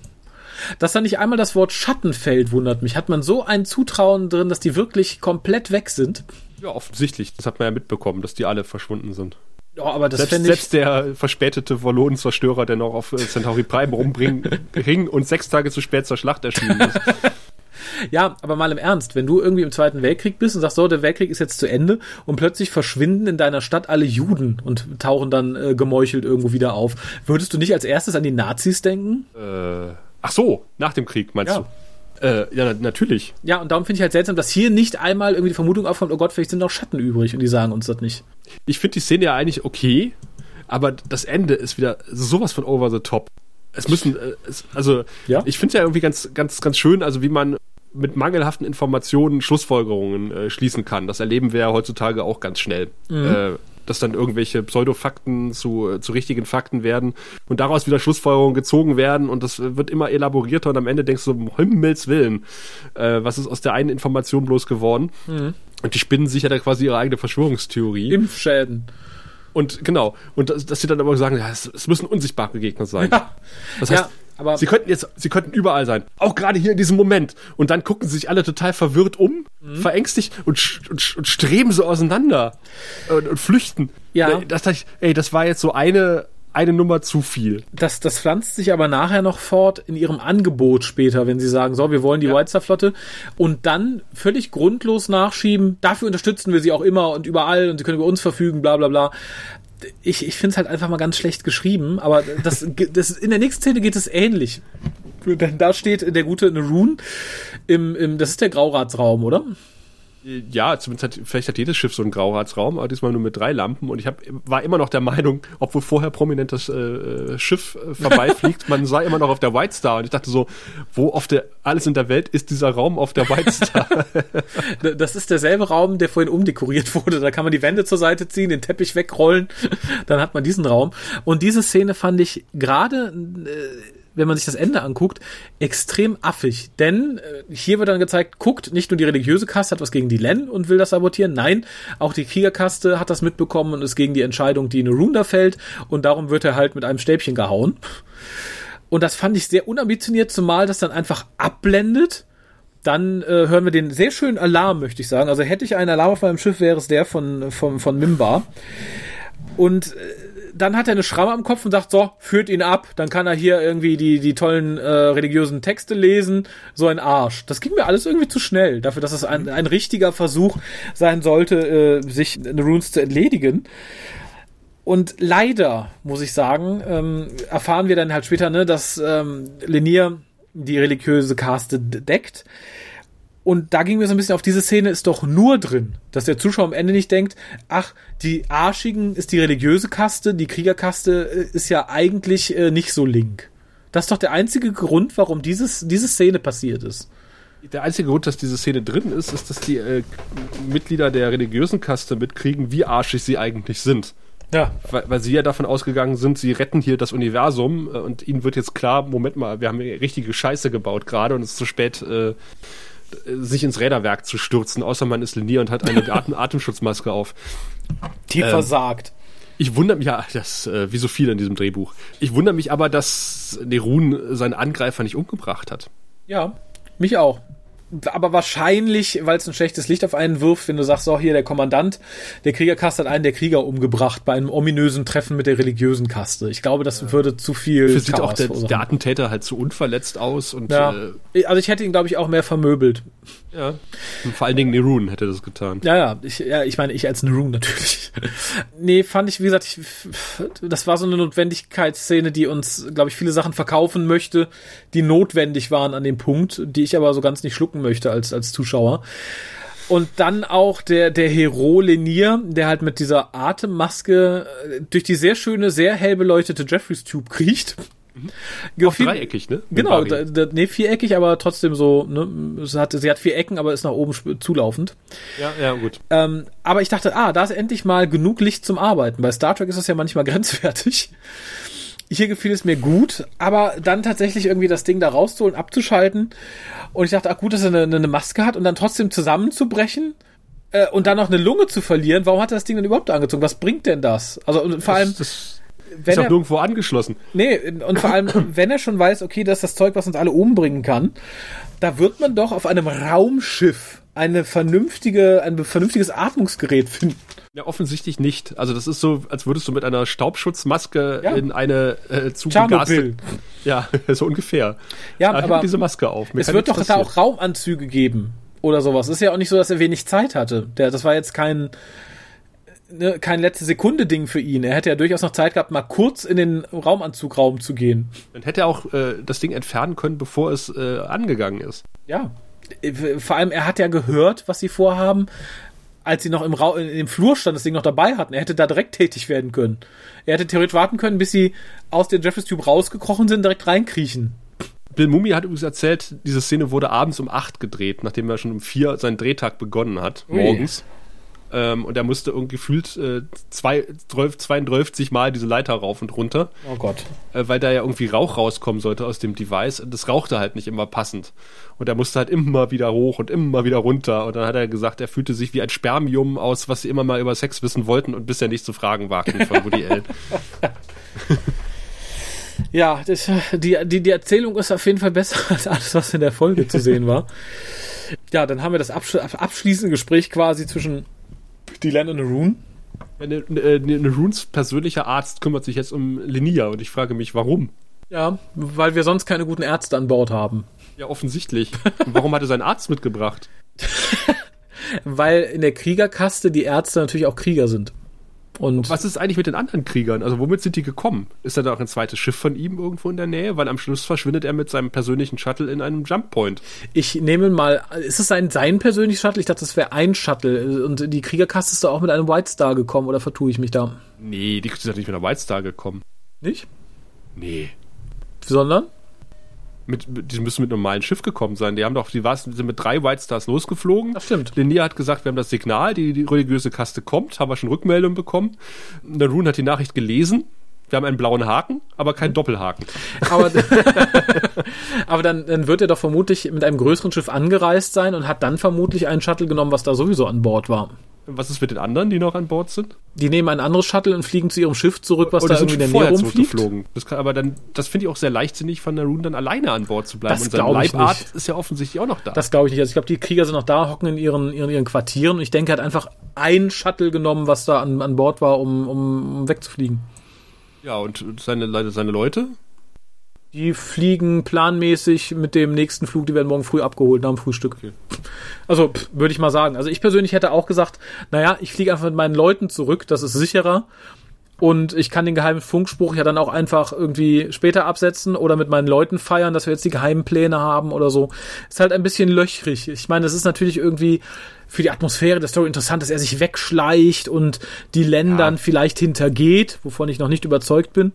Speaker 4: Dass da nicht einmal das Wort Schattenfeld wundert mich. Hat man so ein Zutrauen drin, dass die wirklich komplett weg sind?
Speaker 3: Ja, offensichtlich. Das hat man ja mitbekommen, dass die alle verschwunden sind.
Speaker 4: Ja, aber das
Speaker 3: selbst, selbst der verspätete Volonenzerstörer, der noch auf äh, Centauri Prime rumring und sechs Tage zu spät zur Schlacht erschienen ist.
Speaker 4: Ja, aber mal im Ernst, wenn du irgendwie im Zweiten Weltkrieg bist und sagst, so, der Weltkrieg ist jetzt zu Ende und plötzlich verschwinden in deiner Stadt alle Juden und tauchen dann äh, gemeuchelt irgendwo wieder auf, würdest du nicht als erstes an die Nazis denken?
Speaker 3: Äh, ach so, nach dem Krieg meinst ja. du? Äh, ja, natürlich.
Speaker 4: Ja, und darum finde ich halt seltsam, dass hier nicht einmal irgendwie die Vermutung aufkommt, oh Gott, vielleicht sind noch Schatten übrig und die sagen uns das nicht.
Speaker 3: Ich finde die Szene ja eigentlich okay, aber das Ende ist wieder sowas von over the top. Es müssen, äh, es, also, ja? ich finde es ja irgendwie ganz, ganz, ganz schön, also wie man mit mangelhaften Informationen Schlussfolgerungen äh, schließen kann. Das erleben wir ja heutzutage auch ganz schnell. Mhm. Dass dann irgendwelche Pseudofakten zu, zu richtigen Fakten werden und daraus wieder Schlussfolgerungen gezogen werden und das wird immer elaborierter und am Ende denkst du, um Himmels Willen, äh, was ist aus der einen Information bloß geworden? Mhm. Und die spinnen sich ja da quasi ihre eigene Verschwörungstheorie.
Speaker 4: Impfschäden.
Speaker 3: Und genau, und dass, dass sie dann aber sagen, ja, es, es müssen unsichtbare Gegner sein. Ja. Das heißt, ja. Aber sie könnten jetzt, sie könnten überall sein. Auch gerade hier in diesem Moment. Und dann gucken sie sich alle total verwirrt um, mhm. verängstigt und, und, und, streben so auseinander und, und flüchten. Ja. Das, das, ey, das war jetzt so eine, eine Nummer zu viel.
Speaker 4: Das, das pflanzt sich aber nachher noch fort in ihrem Angebot später, wenn sie sagen, so, wir wollen die ja. White Star Flotte und dann völlig grundlos nachschieben, dafür unterstützen wir sie auch immer und überall und sie können über uns verfügen, bla bla bla ich, ich finde es halt einfach mal ganz schlecht geschrieben, aber das, das, in der nächsten Szene geht es ähnlich. Denn da steht der gute Nerun im, im, das ist der Grauratsraum, oder?
Speaker 3: Ja, zumindest hat, vielleicht hat jedes Schiff so einen Grauratsraum, aber diesmal nur mit drei Lampen. Und ich hab, war immer noch der Meinung, obwohl vorher prominent das äh, Schiff äh, vorbeifliegt, man sah immer noch auf der White Star. Und ich dachte so, wo auf der, alles in der Welt ist dieser Raum auf der White Star?
Speaker 4: das ist derselbe Raum, der vorhin umdekoriert wurde. Da kann man die Wände zur Seite ziehen, den Teppich wegrollen, dann hat man diesen Raum. Und diese Szene fand ich gerade, äh, wenn man sich das Ende anguckt, extrem affig. Denn äh, hier wird dann gezeigt, guckt, nicht nur die religiöse Kaste hat was gegen die Len und will das sabotieren, nein, auch die Kriegerkaste hat das mitbekommen und ist gegen die Entscheidung, die in Runda fällt und darum wird er halt mit einem Stäbchen gehauen. Und das fand ich sehr unambitioniert, zumal das dann einfach abblendet. Dann äh, hören wir den sehr schönen Alarm, möchte ich sagen. Also hätte ich einen Alarm auf meinem Schiff, wäre es der von, von, von Mimba. Und äh, dann hat er eine Schramme am Kopf und sagt, so, führt ihn ab, dann kann er hier irgendwie die, die tollen äh, religiösen Texte lesen, so ein Arsch. Das ging mir alles irgendwie zu schnell, dafür, dass es ein, ein richtiger Versuch sein sollte, äh, sich eine Runes zu entledigen. Und leider, muss ich sagen, ähm, erfahren wir dann halt später, ne, dass ähm, Lenier die religiöse Caste deckt. Und da ging mir so ein bisschen auf diese Szene ist doch nur drin, dass der Zuschauer am Ende nicht denkt, ach, die Arschigen ist die religiöse Kaste, die Kriegerkaste äh, ist ja eigentlich äh, nicht so link. Das ist doch der einzige Grund, warum dieses, diese Szene passiert ist.
Speaker 3: Der einzige Grund, dass diese Szene drin ist, ist, dass die äh, Mitglieder der religiösen Kaste mitkriegen, wie arschig sie eigentlich sind.
Speaker 4: Ja.
Speaker 3: Weil, weil sie ja davon ausgegangen sind, sie retten hier das Universum äh, und ihnen wird jetzt klar, Moment mal, wir haben hier richtige Scheiße gebaut gerade und es ist zu spät, äh, sich ins Räderwerk zu stürzen, außer man ist Linier und hat eine Atem Atemschutzmaske auf.
Speaker 4: Die
Speaker 3: Ähm,
Speaker 4: versagt.
Speaker 3: Ich wundere mich, ja, das, äh, wie so viel in diesem Drehbuch. Ich wundere mich aber, dass Nerun seinen Angreifer nicht umgebracht hat.
Speaker 4: Ja, mich auch. Aber wahrscheinlich, weil es ein schlechtes Licht auf einen wirft, wenn du sagst, so hier der Kommandant, der Kriegerkaste hat einen der Krieger umgebracht bei einem ominösen Treffen mit der religiösen Kaste. Ich glaube, das würde zu viel.
Speaker 3: Für sieht auch der, der Attentäter halt zu unverletzt aus und
Speaker 4: ja.
Speaker 3: äh,
Speaker 4: Also ich hätte ihn, glaube ich, auch mehr vermöbelt.
Speaker 3: Ja. Und vor allen Dingen Nerun hätte das getan.
Speaker 4: Ja, ja, ich, ja, ich meine, ich als Room natürlich. nee, fand ich, wie gesagt, ich, das war so eine Notwendigkeitsszene, die uns, glaube ich, viele Sachen verkaufen möchte, die notwendig waren an dem Punkt, die ich aber so ganz nicht schlucken möchte als, als Zuschauer. Und dann auch der, der Hero Lenier, der halt mit dieser Atemmaske äh, durch die sehr schöne, sehr hell beleuchtete Jeffreys Tube kriecht.
Speaker 3: Auch
Speaker 4: Gefiel-
Speaker 3: dreieckig, ne? Mit
Speaker 4: Genau, da, da, nee, viereckig, aber trotzdem so, ne, sie hat, sie hat vier Ecken, aber ist nach oben zulaufend.
Speaker 3: ja, ja, gut.
Speaker 4: Ähm, aber ich dachte, ah, da ist endlich mal genug Licht zum Arbeiten. Bei Star Trek ist das ja manchmal grenzwertig. Hier gefiel es mir gut, aber dann tatsächlich irgendwie das Ding da rauszuholen, abzuschalten. Und ich dachte, ach gut, dass er eine, eine Maske hat und dann trotzdem zusammenzubrechen äh, und dann noch eine Lunge zu verlieren. Warum hat er das Ding denn überhaupt angezogen? Was bringt denn das? Also und vor allem,
Speaker 3: das, das
Speaker 4: wenn
Speaker 3: ist auch
Speaker 4: er,
Speaker 3: nirgendwo angeschlossen.
Speaker 4: Nee, und vor allem, wenn er schon weiß, okay, das ist das Zeug, was uns alle umbringen kann, da wird man doch auf einem Raumschiff eine vernünftige, ein vernünftiges Atmungsgerät finden.
Speaker 3: Ja, offensichtlich nicht. Also das ist so, als würdest du mit einer Staubschutzmaske
Speaker 4: Ja.
Speaker 3: in eine äh, zugegaste... Ja, so ungefähr.
Speaker 4: Ja,
Speaker 3: hab
Speaker 4: aber
Speaker 3: diese Maske auf. Mir
Speaker 4: es wird doch da auch Raumanzüge geben oder sowas. Es ist ja auch nicht so, dass er wenig Zeit hatte. Der, das war jetzt kein, ne, kein letzte Sekunde Ding für ihn. Er hätte ja durchaus noch Zeit gehabt, mal kurz in den Raumanzugraum zu gehen.
Speaker 3: Dann hätte er auch äh, das Ding entfernen können, bevor es äh, angegangen ist.
Speaker 4: Ja. Vor allem, er hat ja gehört, was sie vorhaben, als sie noch im, Ra dem Flur stand, das Ding noch dabei hatten. Er hätte da direkt tätig werden können. Er hätte theoretisch warten können, bis sie aus der Jeffries Tube rausgekrochen sind, direkt reinkriechen.
Speaker 3: Bill Mumi hat übrigens erzählt, diese Szene wurde abends um 8 gedreht, nachdem er schon um 4 seinen Drehtag begonnen hat,
Speaker 4: Ui.
Speaker 3: Ähm, und er musste irgendwie gefühlt äh, zwei, 12, 32 Mal diese Leiter rauf und runter,
Speaker 4: Oh Gott.
Speaker 3: äh, weil da ja irgendwie Rauch rauskommen sollte aus dem Device. Und das rauchte halt nicht immer passend. Und er musste halt immer wieder hoch und immer wieder runter. Und dann hat er gesagt, er fühlte sich wie ein Spermium aus, was sie immer mal über Sex wissen wollten und bisher nicht zu fragen wagten von Woody Allen.
Speaker 4: Ja, das, die, die, die Erzählung ist auf jeden Fall besser als alles, was in der Folge zu sehen war. Ja, dann haben wir das absch abschließende Gespräch quasi zwischen Dylan und Rune.
Speaker 3: Eine, eine, eine Runes persönlicher Arzt kümmert sich jetzt um Linia und ich frage mich, warum?
Speaker 4: Ja, weil wir sonst keine guten Ärzte an Bord haben.
Speaker 3: Ja, offensichtlich. Und warum hat er seinen Arzt mitgebracht?
Speaker 4: Weil in der Kriegerkaste die Ärzte natürlich auch Krieger sind. Und
Speaker 3: Was ist eigentlich mit den anderen Kriegern? Also womit sind die gekommen? Ist da noch ein zweites Schiff von ihm irgendwo in der Nähe? Weil am Schluss verschwindet er mit seinem persönlichen Shuttle in einem Jump Point.
Speaker 4: ich nehme mal, ist es sein, sein persönliches Shuttle? Ich dachte, das wäre ein Shuttle. Und die Kriegerkaste ist da auch mit einem White Star gekommen, oder vertue ich mich da?
Speaker 3: Nee, die sind nicht mit einer White Star gekommen.
Speaker 4: Nicht?
Speaker 3: Nee.
Speaker 4: Sondern?
Speaker 3: Mit, die müssen mit einem normalen Schiff gekommen sein. Die haben doch, die war, sind mit drei White Stars losgeflogen.
Speaker 4: Das stimmt.
Speaker 3: Linia hat gesagt, wir haben das Signal, die, die religiöse Kaste kommt, haben wir schon Rückmeldung bekommen. Narun hat die Nachricht gelesen. Wir haben einen blauen Haken, aber keinen Doppelhaken.
Speaker 4: Aber, aber dann, dann wird er doch vermutlich mit einem größeren Schiff angereist sein und hat dann vermutlich einen Shuttle genommen, was da sowieso an Bord war.
Speaker 3: Was ist mit den anderen, die noch an Bord sind?
Speaker 4: Die nehmen ein anderes Shuttle und fliegen zu ihrem Schiff zurück, was
Speaker 3: Oh,
Speaker 4: da irgendwie in der Nähe rumfliegt.
Speaker 3: Das kann, aber dann, das finde ich auch sehr leichtsinnig von Narun dann alleine an Bord zu bleiben.
Speaker 4: Das
Speaker 3: Und sein
Speaker 4: nicht.
Speaker 3: ist ja offensichtlich auch noch da.
Speaker 4: Das glaube ich nicht. Also ich glaube, die Krieger sind noch da, hocken in ihren, ihren, ihren Quartieren. Und ich denke, er hat einfach ein Shuttle genommen, was da an, an Bord war, um, um, um wegzufliegen.
Speaker 3: ja, und seine, seine Leute?
Speaker 4: Die fliegen planmäßig mit dem nächsten Flug, die werden morgen früh abgeholt nach dem Frühstück. Also pff, würde ich mal sagen. Also ich persönlich hätte auch gesagt, naja, ich fliege einfach mit meinen Leuten zurück, das ist sicherer. Und ich kann den geheimen Funkspruch ja dann auch einfach irgendwie später absetzen oder mit meinen Leuten feiern, dass wir jetzt die geheimen Pläne haben oder so. Ist halt ein bisschen löchrig. Ich meine, es ist natürlich irgendwie für die Atmosphäre der Story interessant, dass er sich wegschleicht und die Ländern
Speaker 3: Ja.
Speaker 4: vielleicht hintergeht, wovon ich noch nicht überzeugt bin.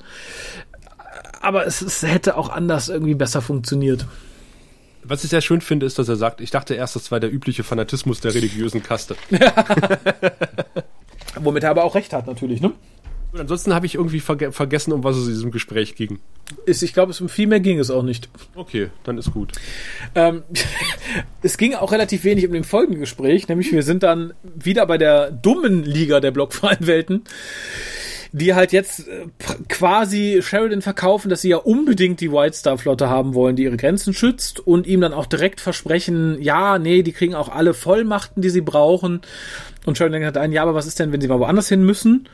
Speaker 4: Aber es, es hätte auch anders irgendwie besser funktioniert.
Speaker 3: Was ich sehr schön finde, ist, dass er sagt, ich dachte erst, das war der übliche Fanatismus der religiösen Kaste.
Speaker 4: Womit er aber auch recht hat, natürlich, ne?
Speaker 3: Und ansonsten habe ich irgendwie verge vergessen, um was es in diesem Gespräch ging.
Speaker 4: Ist, ich glaube, es um viel mehr ging es auch nicht.
Speaker 3: Okay, dann ist gut.
Speaker 4: Ähm, es ging auch relativ wenig um den folgenden Gespräch, nämlich wir sind dann wieder bei der dummen Liga der blockfreien Welten, die halt jetzt äh, quasi Sheridan verkaufen, dass sie ja unbedingt die White Star Flotte haben wollen, die ihre Grenzen schützt und ihm dann auch direkt versprechen, ja, nee, die kriegen auch alle Vollmachten, die sie brauchen. Und Sheridan hat ein, ja, aber was ist denn, wenn sie mal woanders hin müssen?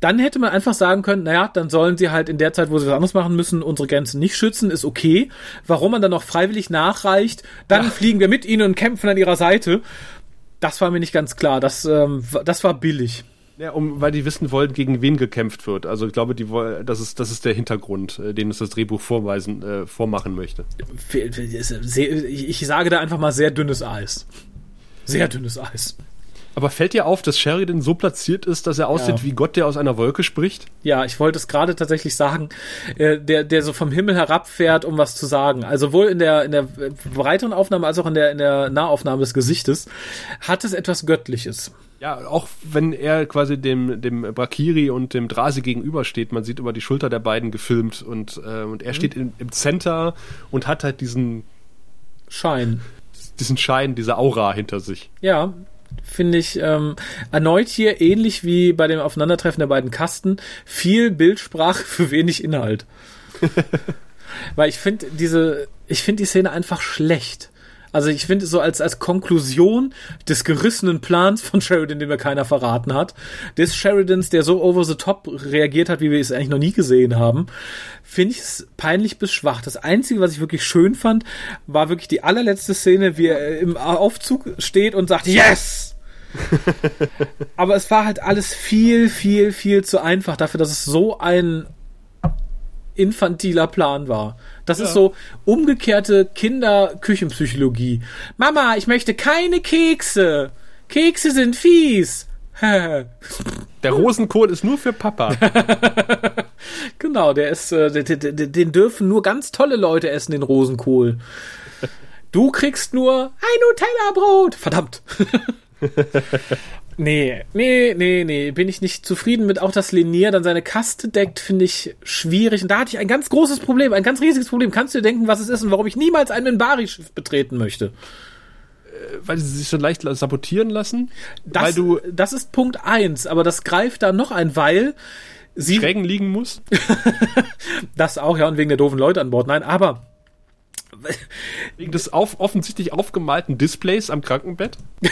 Speaker 4: Dann hätte man einfach sagen können, naja, dann sollen sie halt in der Zeit, wo sie was anderes machen müssen, unsere Grenzen nicht schützen, ist okay. Warum man dann noch freiwillig nachreicht, dann ja. fliegen wir mit ihnen und kämpfen an ihrer Seite. Das war mir nicht ganz klar. Das, ähm, das war billig.
Speaker 3: Ja, um, weil die wissen wollen, gegen wen gekämpft wird. Also ich glaube, die das ist, das ist der Hintergrund, äh, den uns das Drehbuch vorweisen, äh, vormachen möchte.
Speaker 4: Ich sage da einfach mal sehr dünnes Eis. Sehr dünnes Eis.
Speaker 3: Aber fällt dir auf, dass Sheridan so platziert ist, dass er aussieht ja. wie Gott, der aus einer Wolke spricht?
Speaker 4: Ja, ich wollte es gerade tatsächlich sagen, äh, der, der so vom Himmel herabfährt, um was zu sagen. Also sowohl in der, in der breiteren Aufnahme als auch in der, in der Nahaufnahme des Gesichtes hat es etwas Göttliches.
Speaker 3: Ja, auch wenn er quasi dem, dem Brakiri und dem Drase gegenübersteht, man sieht über die Schulter der beiden gefilmt und, äh, und er mhm. steht in, im Center und hat halt diesen
Speaker 4: Schein.
Speaker 3: Diesen Schein, diese Aura hinter sich.
Speaker 4: Ja, finde ich ähm, erneut hier ähnlich wie bei dem Aufeinandertreffen der beiden Kasten viel Bildsprache für wenig Inhalt. Weil ich finde diese, ich finde die Szene einfach schlecht. Also ich finde so als, als Konklusion des gerissenen Plans von Sheridan, den mir keiner verraten hat, des Sheridans, der so over the top reagiert hat, wie wir es eigentlich noch nie gesehen haben, finde ich es peinlich bis schwach. Das Einzige, was ich wirklich schön fand, war wirklich die allerletzte Szene, wie er im Aufzug steht und sagt, yes! Aber es war halt alles viel, viel, viel zu einfach dafür, dass es so ein infantiler Plan war. Das ja. ist so umgekehrte Kinderküchenpsychologie. Mama, ich möchte keine Kekse. Kekse sind fies.
Speaker 3: der Rosenkohl ist nur für Papa.
Speaker 4: genau, der ist, äh, den, den dürfen nur ganz tolle Leute essen, den Rosenkohl. Du kriegst nur ein Nutella-Brot. Verdammt. Nee, nee, nee, nee, bin ich nicht zufrieden mit. Auch dass Lenier dann seine Kaste deckt, finde ich schwierig. Und da hatte ich ein ganz großes Problem, ein ganz riesiges Problem. Kannst du dir denken, was es ist und warum ich niemals ein Minbari-Schiff betreten möchte? Äh,
Speaker 3: weil sie sich so leicht sabotieren lassen?
Speaker 4: Das, weil du das ist Punkt eins, aber das greift da noch ein, weil
Speaker 3: sie Schrägen liegen muss.
Speaker 4: das auch, ja, und wegen der doofen Leute an Bord. Nein, aber
Speaker 3: wegen des auf, offensichtlich aufgemalten Displays am Krankenbett?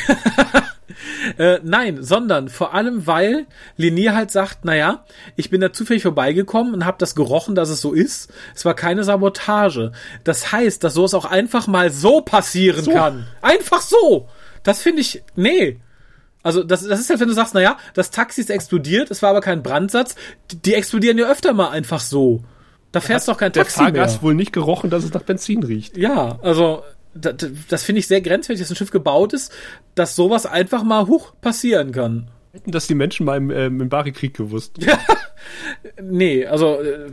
Speaker 4: Äh, nein, sondern vor allem, weil Lenier halt sagt, naja, ich bin da zufällig vorbeigekommen und habe das gerochen, dass es so ist. Es war keine Sabotage. Das heißt, dass sowas auch einfach mal so passieren so. kann. Einfach so. Das finde ich, nee. Also das, das ist halt, wenn du sagst, naja, das Taxi ist explodiert, es war aber kein Brandsatz. Die, die explodieren ja öfter mal einfach so. Da fährst doch kein Taxi
Speaker 3: mehr. Der Fahrgast wohl nicht gerochen, dass es nach Benzin riecht.
Speaker 4: Ja, also das, das finde ich sehr grenzwertig, dass ein Schiff gebaut ist, dass sowas einfach mal hoch passieren kann.
Speaker 3: Hätten das die Menschen mal im, äh, im Bari-Krieg gewusst?
Speaker 4: Ja. nee, also äh,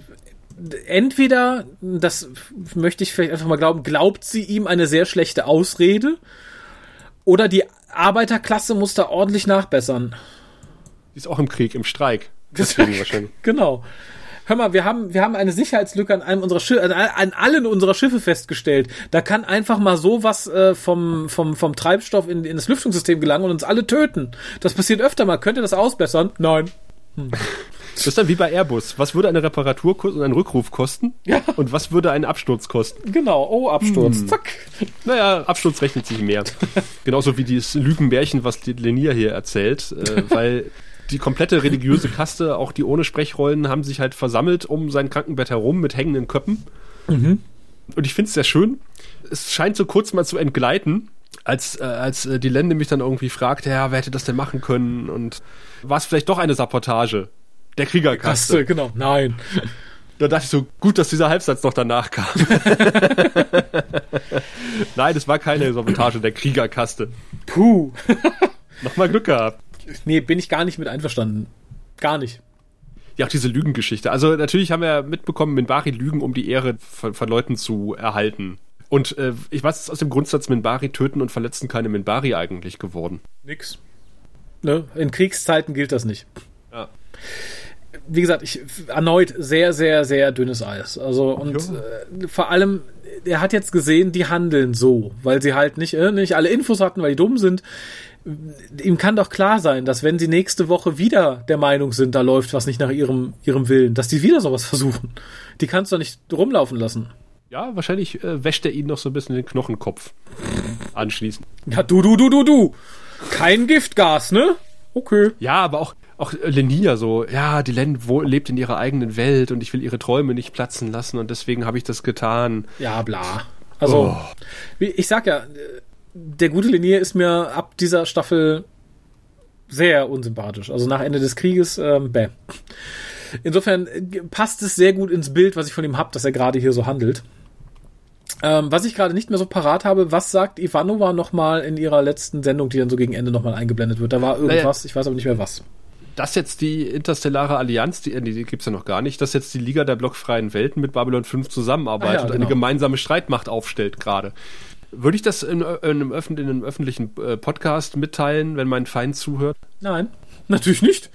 Speaker 4: entweder, das möchte ich vielleicht einfach mal glauben, glaubt sie ihm eine sehr schlechte Ausrede oder die Arbeiterklasse muss da ordentlich nachbessern.
Speaker 3: Die ist auch im Krieg, im Streik. Deswegen wahrscheinlich.
Speaker 4: genau hör mal, wir haben, wir haben eine Sicherheitslücke an einem unserer Schiffe, an allen unserer Schiffe festgestellt. Da kann einfach mal sowas äh, vom, vom, vom Treibstoff in, in das Lüftungssystem gelangen und uns alle töten. Das passiert öfter mal. Könnt ihr das ausbessern? Nein.
Speaker 3: Hm. Das ist dann wie bei Airbus. Was würde eine Reparatur und ein Rückruf kosten?
Speaker 4: Ja.
Speaker 3: Und was würde ein Absturz kosten?
Speaker 4: Genau. Oh, Absturz. Hm. Zack.
Speaker 3: Naja, Absturz rechnet sich mehr. Genauso wie dieses Lügenmärchen, was Lenier hier erzählt. Äh, weil die komplette religiöse Kaste, auch die ohne Sprechrollen, haben sich halt versammelt um sein Krankenbett herum mit hängenden Köppen. Mhm. Und ich finde es sehr schön. Es scheint so kurz mal zu entgleiten, als, äh, als äh, die Lende mich dann irgendwie fragt, ja, wer hätte das denn machen können? Und war es vielleicht doch eine Sabotage der Kriegerkaste? Kaste,
Speaker 4: genau, nein.
Speaker 3: Da dachte ich so, gut, dass dieser Halbsatz noch danach kam. Nein, es war keine Sabotage der Kriegerkaste.
Speaker 4: Puh.
Speaker 3: Nochmal Glück gehabt.
Speaker 4: Nee, bin ich gar nicht mit einverstanden. Gar nicht.
Speaker 3: Ja, auch diese Lügengeschichte. Also natürlich haben wir mitbekommen, Minbari lügen, um die Ehre von, von Leuten zu erhalten. Und äh, ich weiß, ist aus dem Grundsatz Minbari töten und verletzen keine Minbari eigentlich geworden.
Speaker 4: Nix. Ne? In Kriegszeiten gilt das nicht.
Speaker 3: Ja.
Speaker 4: wie gesagt, ich erneut sehr, sehr, sehr dünnes Eis. Also und äh, vor allem, er hat jetzt gesehen, die handeln so, weil sie halt nicht, äh, nicht alle Infos hatten, weil die dumm sind. Ihm kann doch klar sein, dass wenn sie nächste Woche wieder der Meinung sind, da läuft was nicht nach ihrem, ihrem Willen, dass die wieder sowas versuchen. Die kannst du doch nicht rumlaufen lassen.
Speaker 3: Ja, wahrscheinlich äh, wäscht er ihn noch so ein bisschen den Knochenkopf anschließend.
Speaker 4: Ja, du, du, du, du, du. Kein Giftgas, ne? Okay.
Speaker 3: Ja, aber auch, auch Lenia so, ja, die Len lebt in ihrer eigenen Welt und ich will ihre Träume nicht platzen lassen und deswegen habe ich das getan.
Speaker 4: Ja, bla. Also,
Speaker 3: Oh.
Speaker 4: ich sag ja, der gute Linier ist mir ab dieser Staffel sehr unsympathisch. Also nach Ende des Krieges, ähm, bäh. Insofern äh, passt es sehr gut ins Bild, was ich von ihm hab, dass er gerade hier so handelt. Ähm, was ich gerade nicht mehr so parat habe, was sagt Ivanova nochmal in ihrer letzten Sendung, die dann so gegen Ende nochmal eingeblendet wird? Da war irgendwas, ich weiß aber nicht mehr was.
Speaker 3: Das jetzt die interstellare Allianz, die, die, die gibt's ja noch gar nicht, dass jetzt die Liga der blockfreien Welten mit Babylon 5 zusammenarbeitet
Speaker 4: Ah ja,
Speaker 3: und eine
Speaker 4: genau.
Speaker 3: gemeinsame Streitmacht aufstellt gerade. Würde ich das in, in, einem, öffn- in einem öffentlichen äh, Podcast mitteilen, wenn mein Feind zuhört?
Speaker 4: Nein, natürlich nicht.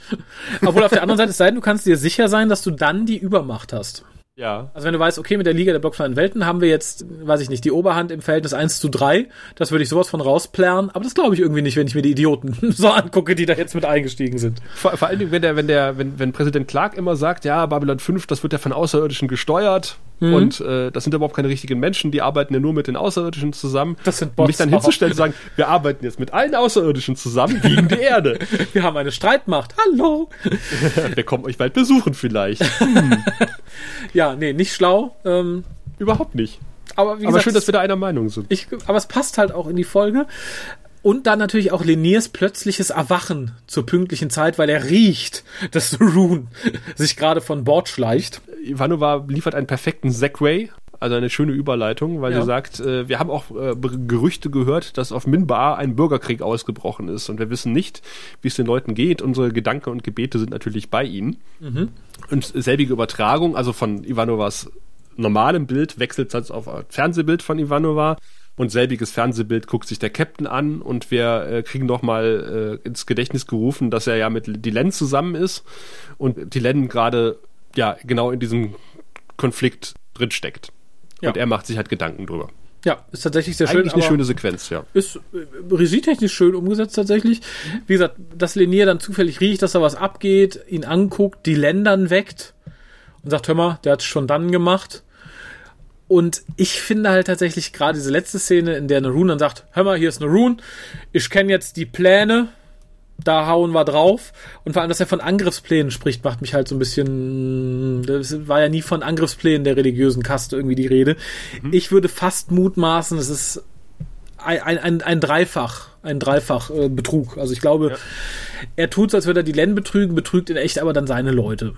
Speaker 4: Obwohl auf der anderen Seite, es sei denn, du kannst dir sicher sein, dass du dann die Übermacht hast.
Speaker 3: Ja.
Speaker 4: Also wenn du weißt, okay, mit der Liga der blockfreien Welten haben wir jetzt, weiß ich nicht, die Oberhand im Verhältnis 1 zu 3. Das würde ich sowas von rausplärren. Aber das glaube ich irgendwie nicht, wenn ich mir die Idioten so angucke, die da jetzt mit eingestiegen sind.
Speaker 3: Vor, vor allen Dingen, wenn der, wenn der, wenn, wenn Präsident Clark immer sagt, ja, Babylon 5, das wird ja von Außerirdischen gesteuert
Speaker 4: Mhm.
Speaker 3: und äh, das sind überhaupt keine richtigen Menschen, die arbeiten ja nur mit den Außerirdischen zusammen.
Speaker 4: Das sind Bots
Speaker 3: mich dann hinzustellen und sagen, wir arbeiten jetzt mit allen Außerirdischen zusammen gegen die Erde.
Speaker 4: Wir haben eine Streitmacht. Hallo.
Speaker 3: Wir kommen euch bald besuchen vielleicht.
Speaker 4: Ja, nee, nicht schlau. Ähm,
Speaker 3: Überhaupt nicht.
Speaker 4: aber wie
Speaker 3: Aber
Speaker 4: gesagt,
Speaker 3: schön, dass wir da einer Meinung sind.
Speaker 4: ich, aber es passt halt auch in die Folge. Und dann natürlich auch Leniers plötzliches Erwachen zur pünktlichen Zeit, weil er riecht, dass Rune sich gerade von Bord schleicht.
Speaker 3: Ivanova liefert einen perfekten Segway, also eine schöne Überleitung, weil
Speaker 4: Ja.
Speaker 3: sie sagt, äh, wir haben auch äh, Gerüchte gehört, dass auf Minbar ein Bürgerkrieg ausgebrochen ist und wir wissen nicht, wie es den Leuten geht. Unsere Gedanken und Gebete sind natürlich bei ihnen. Und selbige Übertragung, also von Ivanovas normalem Bild, wechselt jetzt auf ein Fernsehbild von Ivanova. Und selbiges Fernsehbild guckt sich der Captain an und wir äh, kriegen nochmal äh, ins Gedächtnis gerufen, dass er ja mit Dylan zusammen ist und Dylan gerade ja genau in diesem Konflikt drinsteckt.
Speaker 4: Ja.
Speaker 3: Und er macht sich halt Gedanken drüber.
Speaker 4: Ja, ist tatsächlich sehr schön.
Speaker 3: Eigentlich eine schöne Sequenz, ja.
Speaker 4: ist äh, regietechnisch schön umgesetzt tatsächlich. Wie gesagt, dass Lenier dann zufällig riecht, dass da was abgeht, ihn anguckt, die Ländern weckt und sagt, hör mal, der hat schon dann gemacht. Und ich finde halt tatsächlich gerade diese letzte Szene, in der Narun dann sagt, hör mal, hier ist Narun, ich kenne jetzt die Pläne, da hauen wir drauf. Und vor allem, dass er von Angriffsplänen spricht, macht mich halt so ein bisschen. Das war ja nie von Angriffsplänen der religiösen Kaste irgendwie die Rede. Ich würde fast mutmaßen, es ist ein, ein, ein, Dreifach, ein Dreifach äh, Betrug. Also ich glaube, er tut als würde er die Len betrügen, betrügt in echt aber dann seine Leute.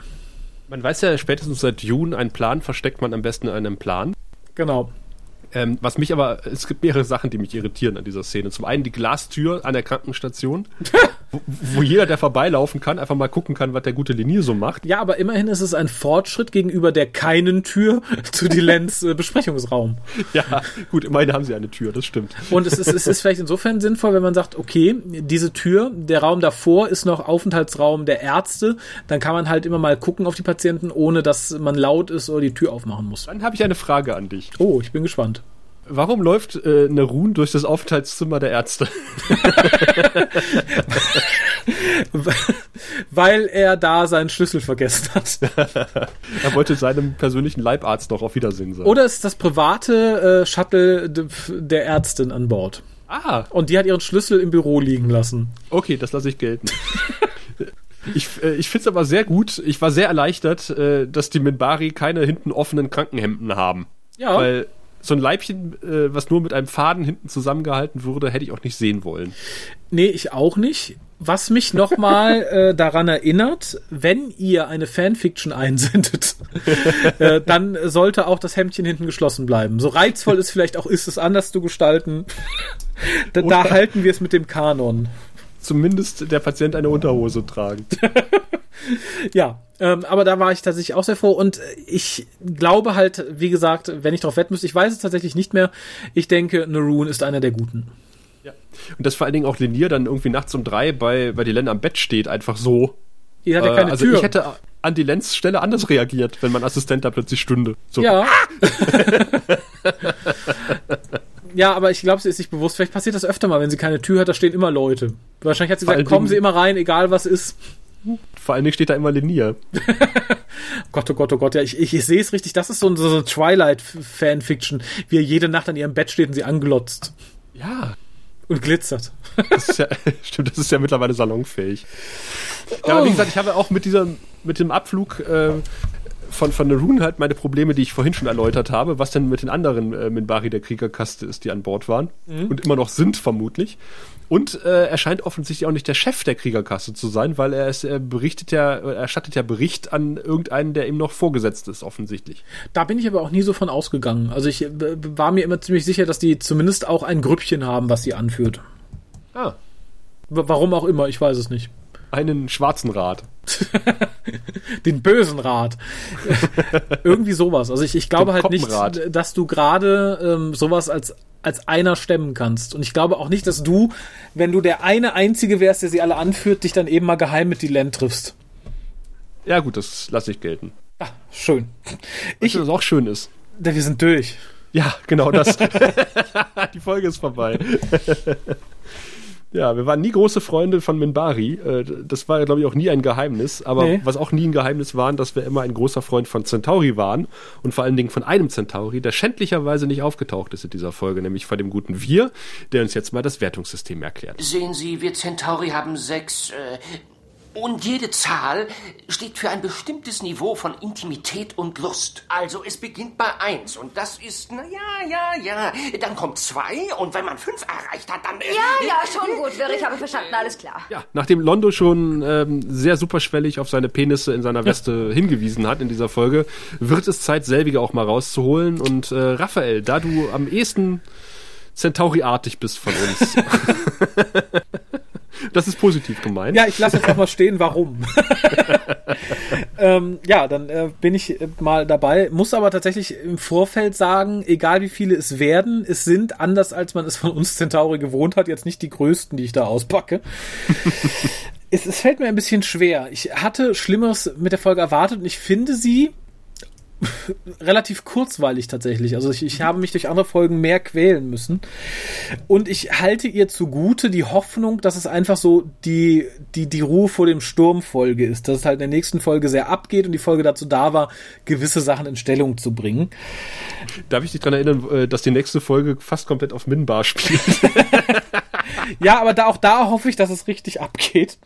Speaker 3: Man weiß ja spätestens seit June, einen Plan versteckt man am besten in einem Plan.
Speaker 4: Genau.
Speaker 3: Ähm, was mich aber, es gibt mehrere Sachen, die mich irritieren an dieser Szene. Zum einen die Glastür an der Krankenstation, wo, wo jeder, der vorbeilaufen kann, einfach mal gucken kann, was der gute Linier so macht.
Speaker 4: Ja, aber immerhin ist es ein Fortschritt gegenüber der keinen Tür zu die Lens äh, Besprechungsraum.
Speaker 3: Ja, gut, immerhin haben sie eine Tür, das stimmt.
Speaker 4: Und es ist, es ist vielleicht insofern sinnvoll, wenn man sagt, okay, diese Tür, der Raum davor ist noch Aufenthaltsraum der Ärzte, dann kann man halt immer mal gucken auf die Patienten, ohne dass man laut ist oder die Tür aufmachen muss.
Speaker 3: Dann habe ich eine Frage an dich.
Speaker 4: Oh, ich bin gespannt.
Speaker 3: Warum läuft äh, Nerun durch das Aufenthaltszimmer der Ärzte?
Speaker 4: Weil er da seinen Schlüssel vergessen hat.
Speaker 3: er wollte seinem persönlichen Leibarzt noch auf Wiedersehen sagen.
Speaker 4: Oder ist das private äh, Shuttle de- der Ärztin an Bord.
Speaker 3: ah,
Speaker 4: Und die hat ihren Schlüssel im Büro liegen lassen.
Speaker 3: okay, das lasse ich gelten. Ich, äh, ich finde es aber sehr gut. Ich war sehr erleichtert, äh, dass die Minbari keine hinten offenen Krankenhemden haben.
Speaker 4: Ja.
Speaker 3: Weil so ein Leibchen, äh, was nur mit einem Faden hinten zusammengehalten wurde, hätte ich auch nicht sehen wollen.
Speaker 4: Nee, ich auch nicht. Was mich nochmal äh, daran erinnert, wenn ihr eine Fanfiction einsendet, äh, dann sollte auch das Hemdchen hinten geschlossen bleiben. So reizvoll es vielleicht auch ist, es anders zu gestalten. da, da halten wir es mit dem Kanon.
Speaker 3: Zumindest der Patient eine Unterhose tragen.
Speaker 4: Ja, ähm, aber da war ich tatsächlich auch sehr froh und ich glaube halt, wie gesagt, wenn ich darauf wetten müsste, ich weiß es tatsächlich nicht mehr. Ich denke, Narun ist einer der Guten.
Speaker 3: Ja. Und dass vor allen Dingen auch Lenier dann irgendwie nachts um drei bei, bei Dylan am Bett steht, einfach so.
Speaker 4: Ihr hat ja
Speaker 3: Äh,
Speaker 4: keine
Speaker 3: also
Speaker 4: Tür.
Speaker 3: ich hätte, an die Lenzstelle anders reagiert, wenn mein Assistent da plötzlich stünde. So.
Speaker 4: Ja. ja, aber ich glaube, sie ist sich bewusst. Vielleicht passiert das öfter mal, wenn sie keine Tür hat, da stehen immer Leute. Wahrscheinlich hat sie
Speaker 3: Vor
Speaker 4: gesagt, kommen Sie
Speaker 3: Dingen-
Speaker 4: immer rein, egal was ist.
Speaker 3: Vor allen Dingen steht da immer Linier.
Speaker 4: Gott, oh Gott, oh Gott, ja, ich, ich, ich sehe es richtig. Das ist so, ein- so eine Twilight-Fanfiction, wie er jede Nacht an ihrem Bett steht und sie anglotzt
Speaker 3: Ja,
Speaker 4: und glitzert.
Speaker 3: das ist ja, stimmt, das ist ja mittlerweile salonfähig. Ja, aber wie gesagt, ich habe auch mit dieser, mit dem Abflug äh, von, von Narun halt meine Probleme, die ich vorhin schon erläutert habe, was denn mit den anderen äh, Minbari der Kriegerkaste ist, die an Bord waren und immer noch sind, vermutlich. Und äh, er scheint offensichtlich auch nicht der Chef der Kriegerkaste zu sein, weil er es er berichtet ja, er erstattet ja Bericht an irgendeinen, der ihm noch vorgesetzt ist, offensichtlich.
Speaker 4: Da bin ich aber auch nie so von ausgegangen. Also ich äh, war mir immer ziemlich sicher, dass die zumindest auch ein Grüppchen haben, was sie anführt.
Speaker 3: Ah,
Speaker 4: warum auch immer, ich weiß es nicht.
Speaker 3: einen schwarzen Rat.
Speaker 4: Den bösen Rat. Irgendwie sowas. Also ich, ich glaube
Speaker 3: Den
Speaker 4: halt nicht, dass du gerade ähm, sowas als, als einer stemmen kannst. Und ich glaube auch nicht, dass du, wenn du der eine Einzige wärst, der sie alle anführt, dich dann eben mal geheim mit Dylan triffst.
Speaker 3: Ja gut, das lasse ich gelten.
Speaker 4: Ah, schön.
Speaker 3: Ich, was auch schön ist.
Speaker 4: Wir sind durch.
Speaker 3: Ja, genau das. Die Folge ist vorbei. Ja, wir waren nie große Freunde von Minbari. Äh, Das war, glaube ich, auch nie ein Geheimnis. Aber
Speaker 4: Nee.
Speaker 3: was auch nie ein Geheimnis war, dass wir immer ein großer Freund von Centauri waren. Und vor allen Dingen von einem Centauri, der schändlicherweise nicht aufgetaucht ist in dieser Folge, nämlich von dem guten Wir, der uns jetzt mal das Wertungssystem erklärt.
Speaker 5: Sehen Sie, wir Centauri haben sechs. Äh, und jede Zahl steht für ein bestimmtes Niveau von Intimität und Lust. Also es beginnt bei eins und das ist, na ja, ja, ja. Dann kommt zwei und wenn man fünf erreicht hat, dann. Äh,
Speaker 6: Ja, ja, schon gut, Wirr, ich habe verstanden, alles klar.
Speaker 3: Ja, nachdem Londo schon ähm, sehr superschwellig auf seine Penisse in seiner Weste hingewiesen hat in dieser Folge, wird es Zeit, selbige auch mal rauszuholen. Und äh, Raphael, da du am ehesten Centauri-artig bist von uns. das ist positiv gemeint.
Speaker 4: Ja, ich lasse jetzt auch mal stehen, warum. ähm, ja, dann äh, bin ich äh, mal dabei. Muss aber tatsächlich im Vorfeld sagen, egal wie viele es werden, es sind, anders als man es von uns Centauri gewohnt hat, jetzt nicht die größten, die ich da auspacke. es, es fällt mir ein bisschen schwer. Ich hatte Schlimmeres mit der Folge erwartet und ich finde sie relativ kurzweilig tatsächlich. Also ich, ich habe mich durch andere Folgen mehr quälen müssen. Und ich halte ihr zugute die Hoffnung, dass es einfach so die, die, die Ruhe vor dem Sturm Folge ist. Dass es halt in der nächsten Folge sehr abgeht und die Folge dazu da war, gewisse Sachen in Stellung zu bringen.
Speaker 3: Darf ich dich daran erinnern, äh, dass die nächste Folge fast komplett auf Minbar spielt?
Speaker 4: Ja, aber da auch da hoffe ich, dass es richtig abgeht.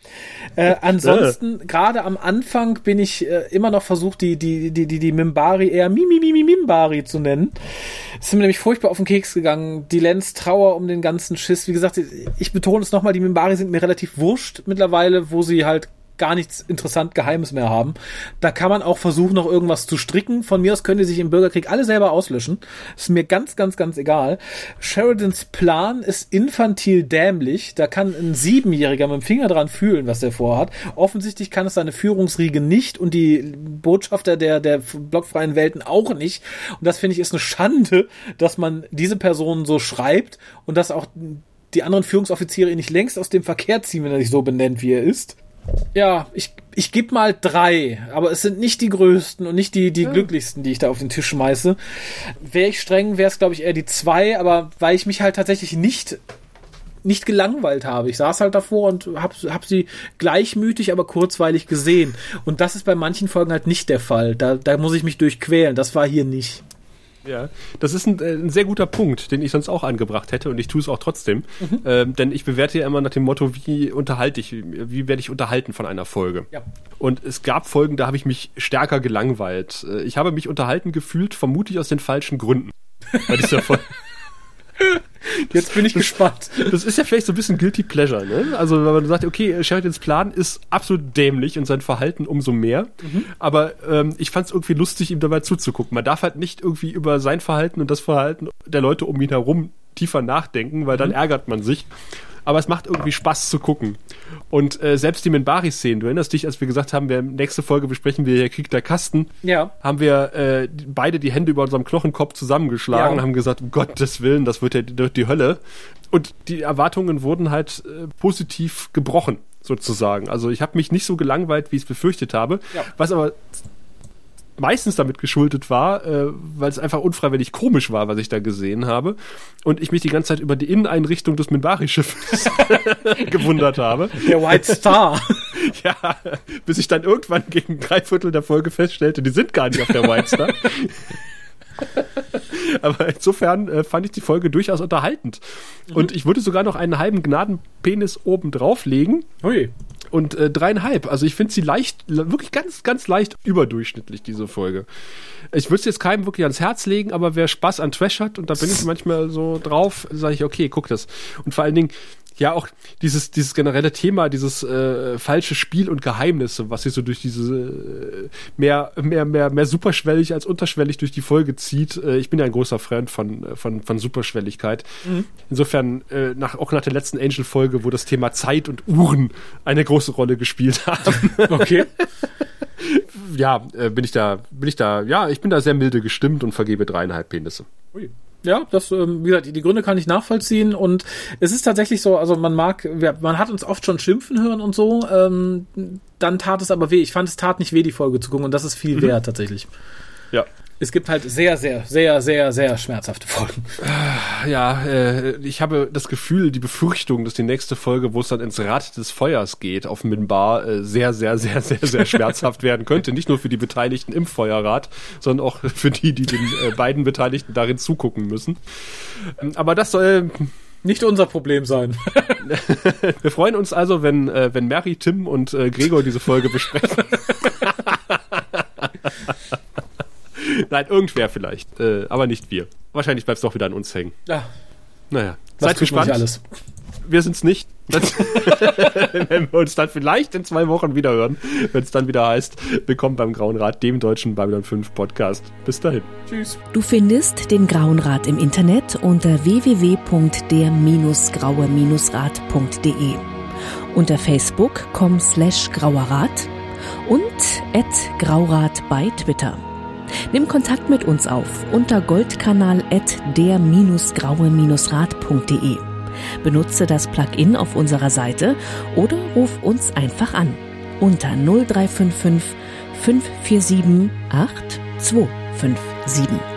Speaker 4: Äh, ansonsten, gerade am Anfang bin ich äh, immer noch versucht, die, die, die, die, die Mimbari eher Mimi, Mimi, Mimbari zu nennen. Es ist mir nämlich furchtbar auf den Keks gegangen. Die Lenz Trauer um den ganzen Schiss. Wie gesagt, ich betone es nochmal, die Mimbari sind mir relativ wurscht mittlerweile, wo sie halt gar nichts interessant Geheimes mehr haben. Da kann man auch versuchen, noch irgendwas zu stricken. Von mir aus können die sich im Bürgerkrieg alle selber auslöschen. Ist mir ganz, ganz, ganz egal. Sheridans Plan ist infantil dämlich. Da kann ein Siebenjähriger mit dem Finger dran fühlen, was er vorhat. Offensichtlich kann es seine Führungsriege nicht und die Botschafter der, der blockfreien Welten auch nicht. Und das finde ich ist eine Schande, dass man diese Personen so schreibt und dass auch die anderen Führungsoffiziere ihn nicht längst aus dem Verkehr ziehen, wenn er sich so benennt, wie er ist. Ja, ich, ich gebe mal drei, aber es sind nicht die größten und nicht die, die glücklichsten, die ich da auf den Tisch schmeiße. Wäre ich streng, wäre es, glaube ich, eher die zwei, aber weil ich mich halt tatsächlich nicht nicht gelangweilt habe. Ich saß halt davor und hab, hab sie gleichmütig, aber kurzweilig gesehen. Und das ist bei manchen Folgen halt nicht der Fall. Da, da muss ich mich durchquälen. Das war hier nicht.
Speaker 3: Ja, das ist ein, äh, ein sehr guter Punkt, den ich sonst auch angebracht hätte und ich tue es auch trotzdem. Ähm, denn ich bewerte ja immer nach dem Motto, wie unterhalte ich, wie werde ich unterhalten von einer Folge.
Speaker 4: Ja.
Speaker 3: Und es gab Folgen, da habe ich mich stärker gelangweilt. Äh, Ich habe mich unterhalten gefühlt, vermutlich aus den falschen Gründen. Bei dieser Folge.
Speaker 4: Jetzt bin ich gespannt.
Speaker 3: Das ist ja vielleicht so ein bisschen Guilty Pleasure, ne? Also, wenn man sagt, okay, Sheridans Plan ist absolut dämlich und sein Verhalten umso mehr. Aber ähm, ich fand es irgendwie lustig, ihm dabei zuzugucken. Man darf halt nicht irgendwie über sein Verhalten und das Verhalten der Leute um ihn herum tiefer nachdenken, weil dann ärgert man sich. Aber es macht irgendwie Spaß zu gucken. Und äh, selbst die Minbari-Szenen, du erinnerst dich, als wir gesagt haben, wir nächste Folge besprechen wir hier Krieg der Kasten,
Speaker 4: Ja.
Speaker 3: haben wir äh, beide die Hände über unserem Knochenkopf zusammengeschlagen
Speaker 4: Ja.
Speaker 3: und haben gesagt, um Gottes Willen, das wird ja die, die Hölle. Und die Erwartungen wurden halt äh, positiv gebrochen, sozusagen. Also ich habe mich nicht so gelangweilt, wie ich es befürchtet habe,
Speaker 4: Ja.
Speaker 3: was aber meistens damit geschuldet war, äh, weil es einfach unfreiwillig komisch war, was ich da gesehen habe. Und ich mich die ganze Zeit über die Inneneinrichtung des Minbari-Schiffes gewundert habe.
Speaker 4: Der White Star.
Speaker 3: Ja, bis ich dann irgendwann gegen drei Viertel der Folge feststellte, die sind gar nicht auf der White Star. Aber insofern äh, fand ich die Folge durchaus unterhaltend. Und ich würde sogar noch einen halben Gnadenpenis oben drauflegen
Speaker 4: Ui.
Speaker 3: Und äh, dreieinhalb. Also ich finde sie leicht, wirklich ganz, ganz leicht überdurchschnittlich, diese Folge. Ich würde es jetzt keinem wirklich ans Herz legen, aber wer Spaß an Trash hat, und da bin ich manchmal so drauf, sage ich, okay, guck das. Und vor allen Dingen, ja, auch dieses, dieses generelle Thema, dieses äh, falsche Spiel und Geheimnisse, was sich so durch diese äh, mehr, mehr, mehr, mehr superschwellig als unterschwellig durch die Folge zieht. Äh, ich bin ja ein großer Freund von, äh, von, von Superschwelligkeit. Insofern, äh, nach, auch nach der letzten Angel-Folge, wo das Thema Zeit und Uhren eine große Rolle gespielt haben,
Speaker 4: Okay.
Speaker 3: ja, äh, bin ich da, bin ich da, ja, ich bin da sehr milde gestimmt und vergebe dreieinhalb Penisse.
Speaker 4: Ui. Ja, das, ähm, wie gesagt, die Gründe kann ich nachvollziehen und es ist tatsächlich so, also man mag, man hat uns oft schon schimpfen hören und so, ähm, dann tat es aber weh. Ich fand, es tat nicht weh, die Folge zu gucken und das ist viel wert tatsächlich.
Speaker 3: Ja.
Speaker 4: Es gibt halt sehr, sehr, sehr, sehr, sehr schmerzhafte Folgen.
Speaker 3: Ja, äh, ich habe das Gefühl, die Befürchtung, dass die nächste Folge, wo es dann ins Rad des Feuers geht, auf Minbar, äh, sehr, sehr, sehr, sehr, sehr schmerzhaft werden könnte. Nicht nur für die Beteiligten im Feuerrad, sondern auch für die, die den äh, beiden Beteiligten darin zugucken müssen. Ähm, Aber das soll,
Speaker 4: Nicht unser Problem sein.
Speaker 3: wir freuen uns also, wenn, äh, wenn Mary, Tim und äh, Gregor diese Folge besprechen. Nein, irgendwer vielleicht, äh, aber nicht wir. Wahrscheinlich bleibt es doch wieder an uns hängen.
Speaker 4: Ja,
Speaker 3: Naja,
Speaker 4: was
Speaker 3: seid gespannt.
Speaker 4: alles.
Speaker 3: Wir sind's nicht. Wenn wir uns dann vielleicht in zwei Wochen wieder hören, wenn es dann wieder heißt, willkommen beim Grauen Rat, dem deutschen Babylon 5 Podcast. Bis dahin.
Speaker 4: Tschüss.
Speaker 7: Du findest den Grauen Rat im Internet unter www.der-graue-rat.de, unter facebook.com slash grauerrat und at graurat bei Twitter. Nimm Kontakt mit uns auf unter goldkanal at der-graue-rat.de. Benutze das Plugin auf unserer Seite oder ruf uns einfach an unter 0355 547 8257.